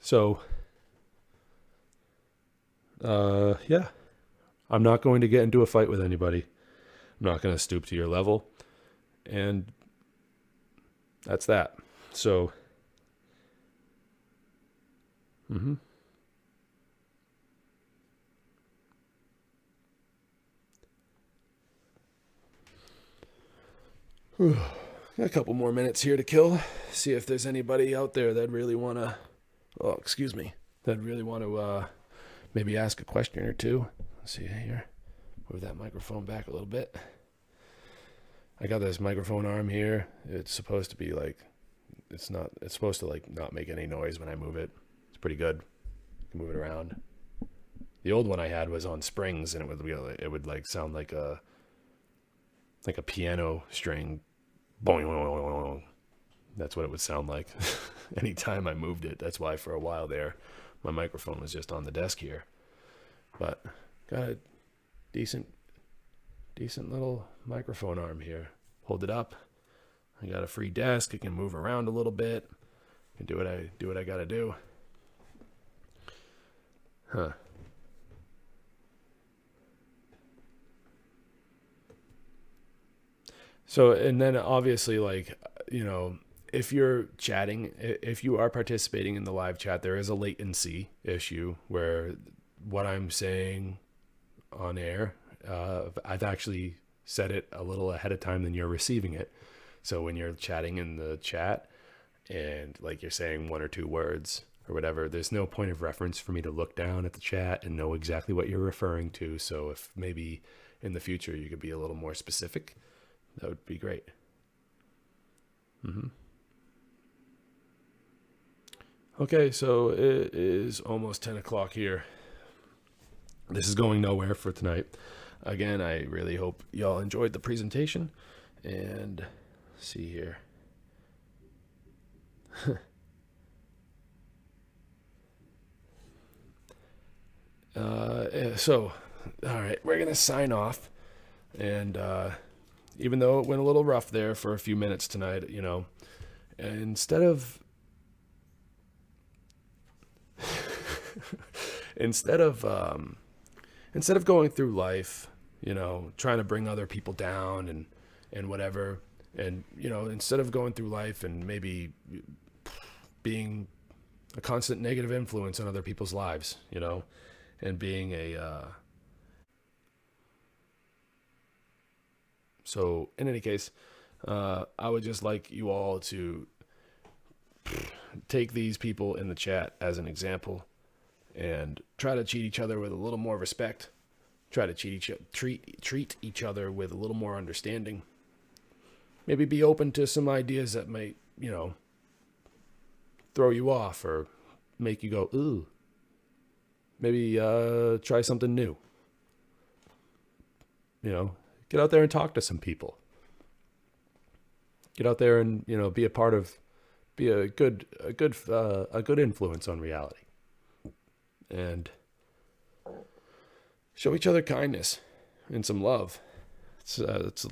So, uh, yeah, I'm not going to get into a fight with anybody. I'm not going to stoop to your level. And that's that. So, mm-hmm. A couple more minutes here to kill. See if there's anybody out there that really want to, oh, excuse me, that really want to uh, maybe ask a question or two. Let's see here. Move that microphone back a little bit. I got this microphone arm here. It's supposed to be like, it's not, it's supposed to like not make any noise when I move it. It's pretty good. Move it around. The old one I had was on springs and it would it would like sound like a, like a piano string. Boing, boing, boing. That's what it would sound like anytime I moved it. That's why for a while there, my microphone was just on the desk here. But got a decent, decent little microphone arm here. Hold it up. I got a free desk. I can move around a little bit. Can do what I do what I got to do. Huh. So, and then obviously, like, you know, if you're chatting, if you are participating in the live chat, there is a latency issue where what I'm saying on air, uh, I've actually said it a little ahead of time than you're receiving it. So when you're chatting in the chat and like you're saying one or two words or whatever, there's no point of reference for me to look down at the chat and know exactly what you're referring to. So if maybe in the future you could be a little more specific, that would be great. hmm Okay, so it is almost 10 o'clock here. This is going nowhere for tonight. Again, I really hope y'all enjoyed the presentation. And see here. uh, eh, so, all right, we're going to sign off. And uh, even though it went a little rough there for a few minutes tonight, you know, instead of instead of um, instead of going through life, you know, trying to bring other people down and and whatever, and you know, instead of going through life and maybe being a constant negative influence on other people's lives, you know, and being a uh, so in any case, uh, I would just like you all to take these people in the chat as an example and try to treat each other with a little more respect. Try to treat each treat treat each other with a little more understanding. Maybe be open to some ideas that might, you know, throw you off or make you go, ooh. Maybe uh, try something new. You know, get out there and talk to some people. Get out there and you know be a part of, be a good a good uh, a good influence on reality and show each other kindness and some love. It's uh, it's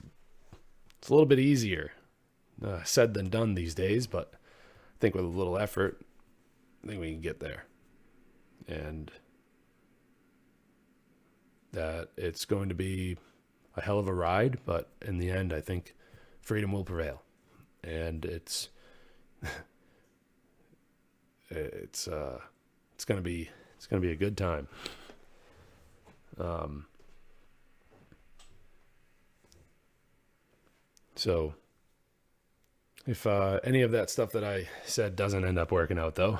it's a little bit easier uh, said than done these days, but I think with a little effort, I think we can get there. And that it's going to be a hell of a ride, but in the end, I think freedom will prevail. And it's it's uh it's gonna be it's gonna be a good time. Um, so if uh, any of that stuff that I said doesn't end up working out, though,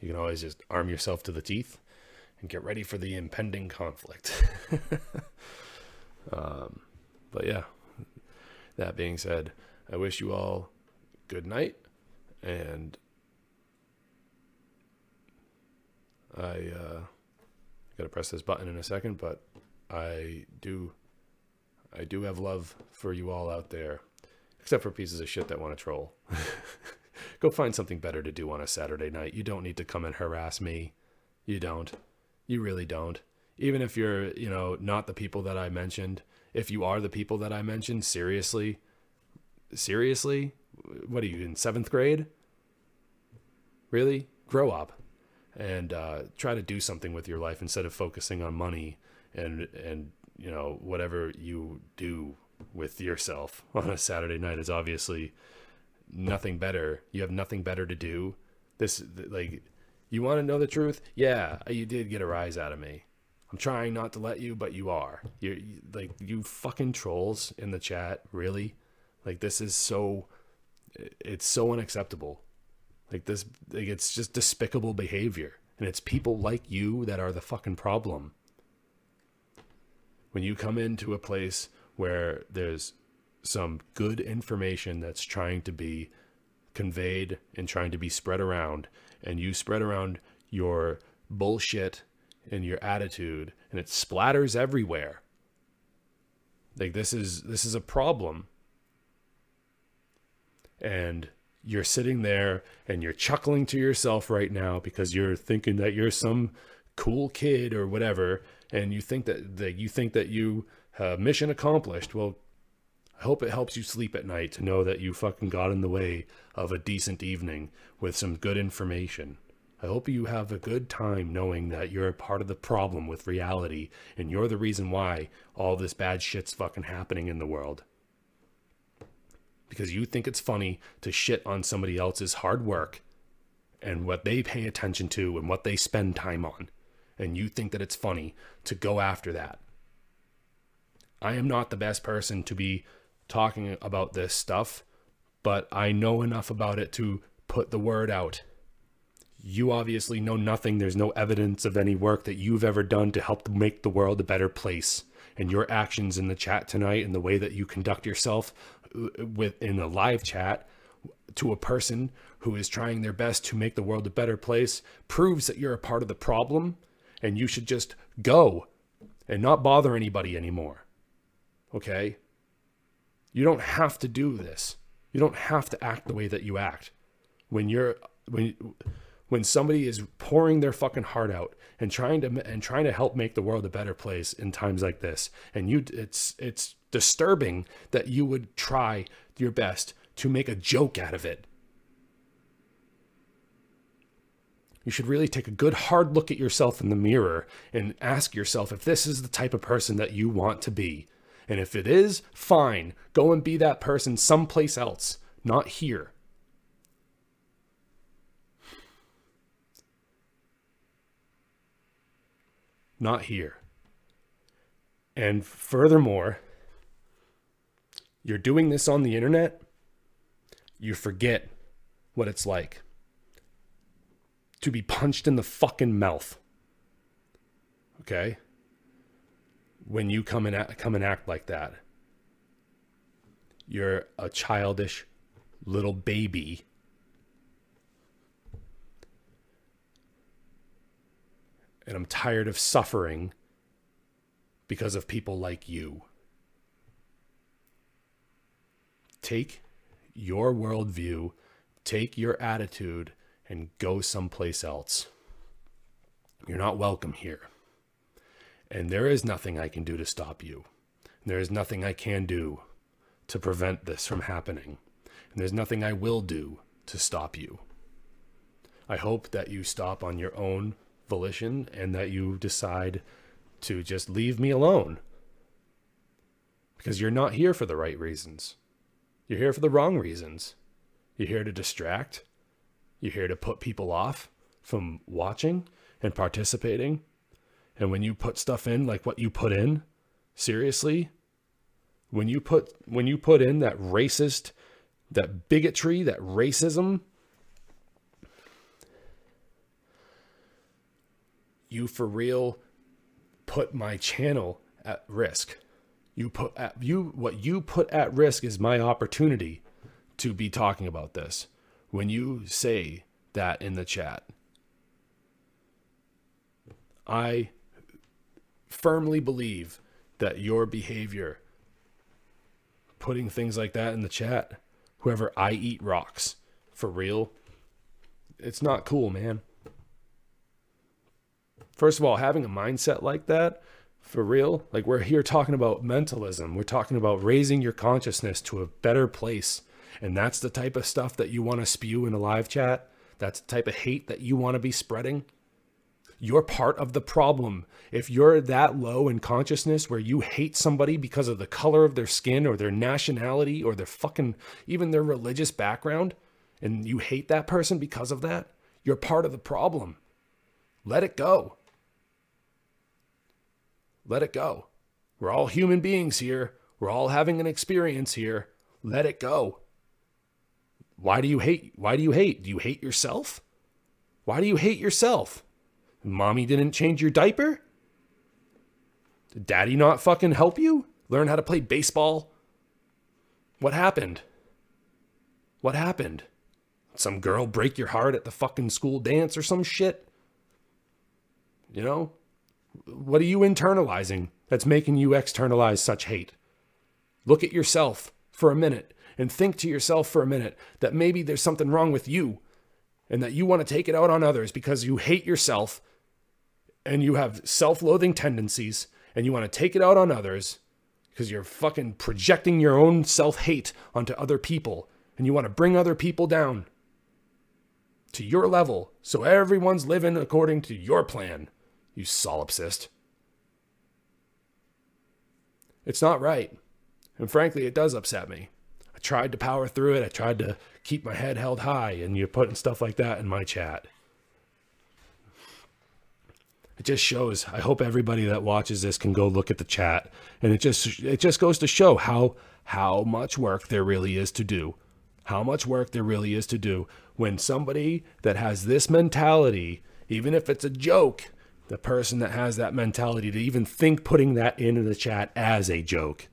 you can always just arm yourself to the teeth and get ready for the impending conflict. um, but yeah, that being said, I wish you all good night and I uh, gotta press this button in a second, but I do, I do have love for you all out there, except for pieces of shit that want to troll. Go find something better to do on a Saturday night. You don't need to come and harass me. You don't. You really don't. Even if you're, you know, not the people that I mentioned, if you are the people that I mentioned, seriously, seriously, what are you in seventh grade? Really? Grow up and uh, try to do something with your life instead of focusing on money and and you know whatever you do with yourself on a Saturday night is obviously nothing better. You have nothing better to do. This like you want to know the truth? Yeah, you did get a rise out of me. I'm trying not to let you, but you are. You're you, like you fucking trolls in the chat. Really, like this is so. It's so unacceptable. Like this, like it's just despicable behavior, and it's people like you that are the fucking problem. When you come into a place where there's some good information that's trying to be conveyed and trying to be spread around, and you spread around your bullshit and your attitude, and it splatters everywhere. Like this is this is a problem. And you're sitting there and you're chuckling to yourself right now because you're thinking that you're some cool kid or whatever and you think that, that you think that you mission accomplished well i hope it helps you sleep at night to know that you fucking got in the way of a decent evening with some good information i hope you have a good time knowing that you're a part of the problem with reality and you're the reason why all this bad shit's fucking happening in the world because you think it's funny to shit on somebody else's hard work and what they pay attention to and what they spend time on. And you think that it's funny to go after that. I am not the best person to be talking about this stuff, but I know enough about it to put the word out. You obviously know nothing. There's no evidence of any work that you've ever done to help make the world a better place. And your actions in the chat tonight and the way that you conduct yourself uh, with in a live chat to a person who is trying their best to make the world a better place proves that you're a part of the problem and you should just go and not bother anybody anymore. Okay? You don't have to do this. You don't have to act the way that you act. When you're when when somebody is pouring their fucking heart out and trying to and trying to help make the world a better place in times like this. And you it's it's disturbing that you would try your best to make a joke out of it. You should really take a good hard look at yourself in the mirror and ask yourself if this is the type of person that you want to be. And if it is fine. Go and be that person someplace else not here not here. And furthermore, you're doing this on the internet, you forget what it's like to be punched in the fucking mouth. Okay? When you come and act, come and act like that. You're a childish little baby and I'm tired of suffering because of people like you. Take your worldview, take your attitude, and go someplace else. You're not welcome here. And there is nothing I can do to stop you. There is nothing I can do to prevent this from happening. And there's nothing I will do to stop you. I hope that you stop on your own volition and that you decide to just leave me alone. Because you're not here for the right reasons. You're here for the wrong reasons. You're here to distract. You're here to put people off from watching and participating. And when you put stuff in like what you put in, seriously, when you put when you put in that racist, that bigotry, that racism, you for real put my channel at risk. You put at, you what you put at risk is my opportunity to be talking about this. When you say that in the chat, I firmly believe that your behavior putting things like that in the chat, whoever I eat rocks for real, it's not cool, man. First of all, having a mindset like that, for real, like we're here talking about mentalism. We're talking about raising your consciousness to a better place. And that's the type of stuff that you want to spew in a live chat. That's the type of hate that you want to be spreading. you're part of the problem. If you're that low in consciousness where you hate somebody because of the color of their skin or their nationality or their fucking, even their religious background, and you hate that person because of that, you're part of the problem. Let it go. Let it go. We're all human beings here. We're all having an experience here. Let it go. Why do you hate? Why do you hate? Do you hate yourself? Why do you hate yourself? Mommy didn't change your diaper? Did daddy not fucking help you? Learn how to play baseball? What happened? What happened? Some girl break your heart at the fucking school dance or some shit? You know? What are you internalizing that's making you externalize such hate? Look at yourself for a minute and think to yourself for a minute that maybe there's something wrong with you and that you want to take it out on others because you hate yourself and you have self loathing tendencies and you want to take it out on others because you're fucking projecting your own self hate onto other people and you want to bring other people down to your level so everyone's living according to your plan, you solipsist. It's not right. And frankly, it does upset me. I tried to power through it. I tried to keep my head held high, and you're putting stuff like that in my chat. It just shows. I hope everybody that watches this can go look at the chat, and it just it just goes to show how how much work there really is to do. How much work there really is to do when somebody that has this mentality, even if it's a joke, the person that has that mentality to even think putting that into the chat as a joke.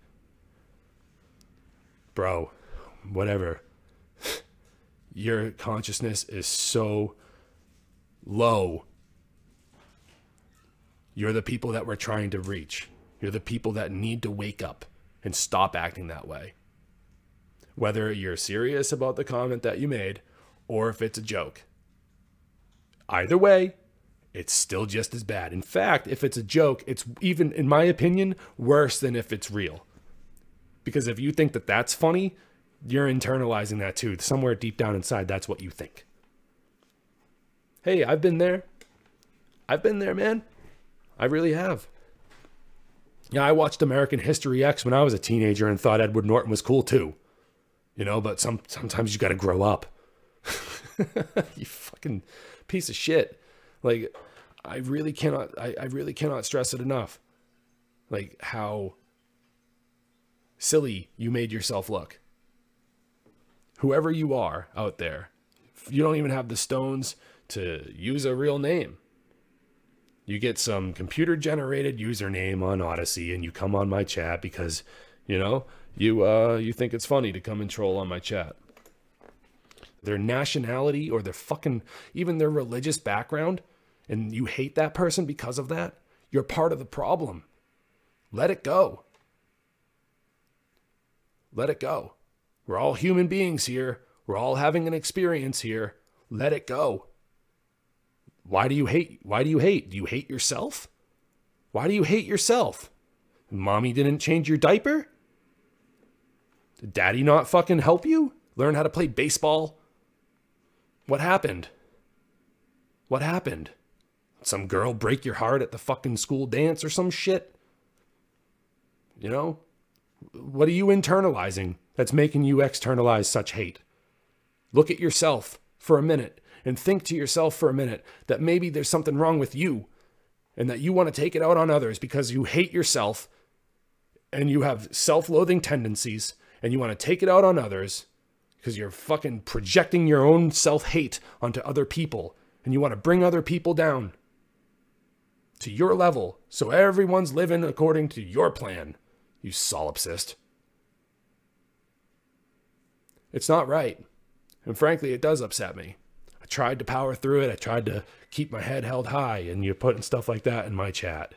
Bro, whatever. Your consciousness is so low. You're the people that we're trying to reach. You're the people that need to wake up and stop acting that way. Whether you're serious about the comment that you made or if it's a joke. Either way, it's still just as bad. In fact, if it's a joke, it's even, in my opinion, worse than if it's real. Because if you think that that's funny, you're internalizing that too. Somewhere deep down inside, that's what you think. Hey, I've been there. I've been there, man. I really have. Yeah, I watched American History X when I was a teenager and thought Edward Norton was cool too. You know, but some sometimes you got to grow up. you fucking piece of shit. Like I really cannot I, I really cannot stress it enough. Like how silly you made yourself look. Whoever you are out there, you don't even have the stones to use a real name. You get some computer generated username on Odysee and you come on my chat because, you know, you uh you think it's funny to come and troll on my chat. Their nationality or their fucking even their religious background and you hate that person because of that, you're part of the problem. Let it go. Let it go. We're all human beings here. We're all having an experience here. Let it go. Why do you hate? Why do you hate? Do you hate yourself? Why do you hate yourself? Mommy didn't change your diaper? Did daddy not fucking help you? Learn how to play baseball? What happened? What happened? Some girl break your heart at the fucking school dance or some shit? You know? What are you internalizing that's making you externalize such hate? Look at yourself for a minute and think to yourself for a minute that maybe there's something wrong with you and that you want to take it out on others because you hate yourself and you have self loathing tendencies and you want to take it out on others because you're fucking projecting your own self hate onto other people and you want to bring other people down to your level so everyone's living according to your plan, you solipsist. It's not right. And frankly, it does upset me. I tried to power through it. I tried to keep my head held high, and you're putting stuff like that in my chat.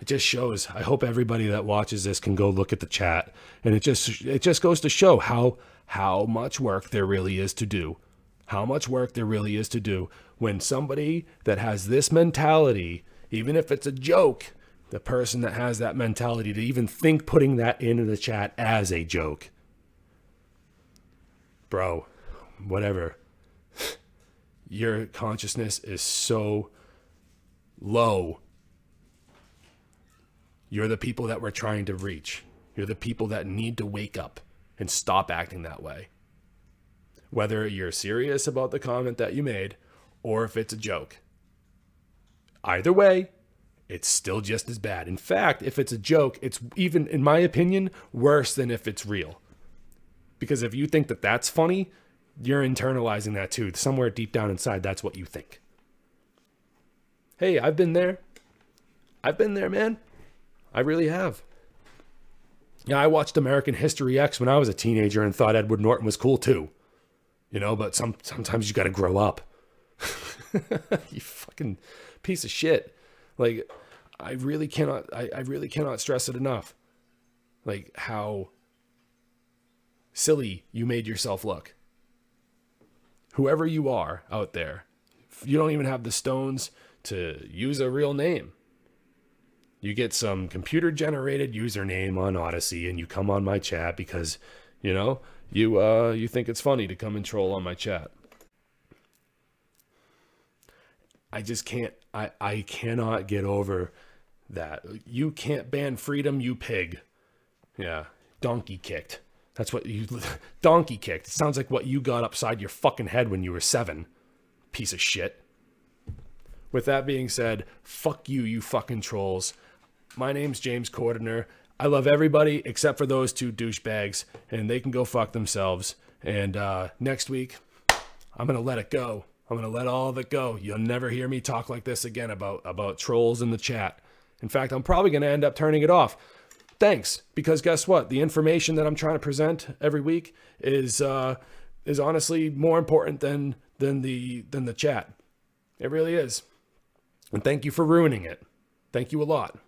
It just shows. I hope everybody that watches this can go look at the chat, and it just it just goes to show how how much work there really is to do. How much work there really is to do when somebody that has this mentality, even if it's a joke, the person that has that mentality to even think putting that into the chat as a joke. Bro, whatever. your consciousness is so low. You're the people that we're trying to reach. You're the people that need to wake up and stop acting that way. Whether you're serious about the comment that you made or if it's a joke. Either way, it's still just as bad. In fact, if it's a joke, it's even, in my opinion, worse than if it's real. Because if you think that that's funny, you're internalizing that too. Somewhere deep down inside, that's what you think. Hey, I've been there. I've been there, man. I really have. Yeah, I watched American History X when I was a teenager and thought Edward Norton was cool too. You know, but some sometimes you got to grow up. you fucking piece of shit. Like I really cannot I, I really cannot stress it enough. Like how silly you made yourself look. Whoever you are out there, you don't even have the stones to use a real name. You get some computer generated username on Odysee and you come on my chat because, you know, you uh you think it's funny to come and troll on my chat. I just can't I I cannot get over that. You can't ban freedom, you pig. Yeah, donkey kicked. That's what you donkey kicked. It sounds like what you got upside your fucking head when you were 7. Piece of shit. With that being said, fuck you, you fucking trolls. My name's James Cordiner. I love everybody except for those two douchebags, and they can go fuck themselves. And uh, next week, I'm gonna let it go. I'm gonna let all of it go. You'll never hear me talk like this again about about trolls in the chat. In fact, I'm probably gonna end up turning it off. Thanks, because guess what? The information that I'm trying to present every week is uh, is honestly more important than than the than the chat. It really is. And thank you for ruining it. Thank you a lot.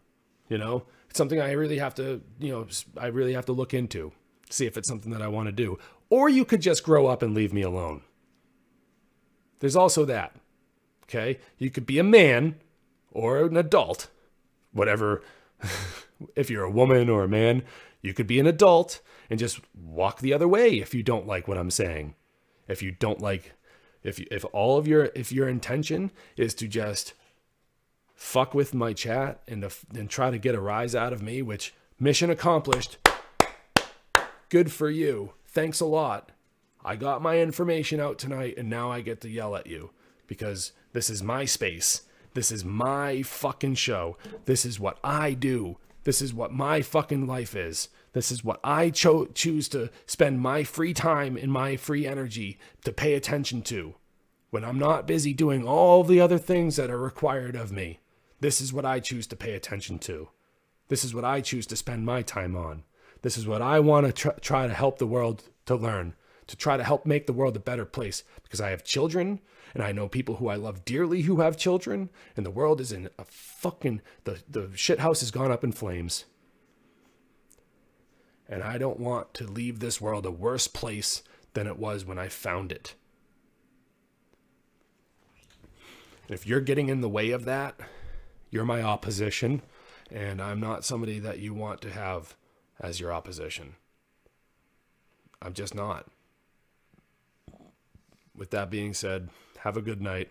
You know, it's something I really have to, you know, I really have to look into, see if it's something that I want to do. Or you could just grow up and leave me alone. There's also that. Okay? You could be a man or an adult, whatever. if you're a woman or a man, you could be an adult and just walk the other way if you don't like what I'm saying. If you don't like if if all of your if your intention is to just fuck with my chat and to, and try to get a rise out of me, which mission accomplished. Good for you. Thanks a lot. I got my information out tonight and now I get to yell at you because this is my space. This is my fucking show. This is what I do. This is what my fucking life is. This is what I cho- choose to spend my free time and my free energy to pay attention to when I'm not busy doing all the other things that are required of me. This is what I choose to pay attention to. This is what I choose to spend my time on. This is what I want to tr- try to help the world to learn to try to help make the world a better place because I have children and I know people who I love dearly who have children and the world is in a fucking the the shit house has gone up in flames. And I don't want to leave this world a worse place than it was when I found it. If you're getting in the way of that, you're my opposition and I'm not somebody that you want to have as your opposition. I'm just not with that being said, have a good night.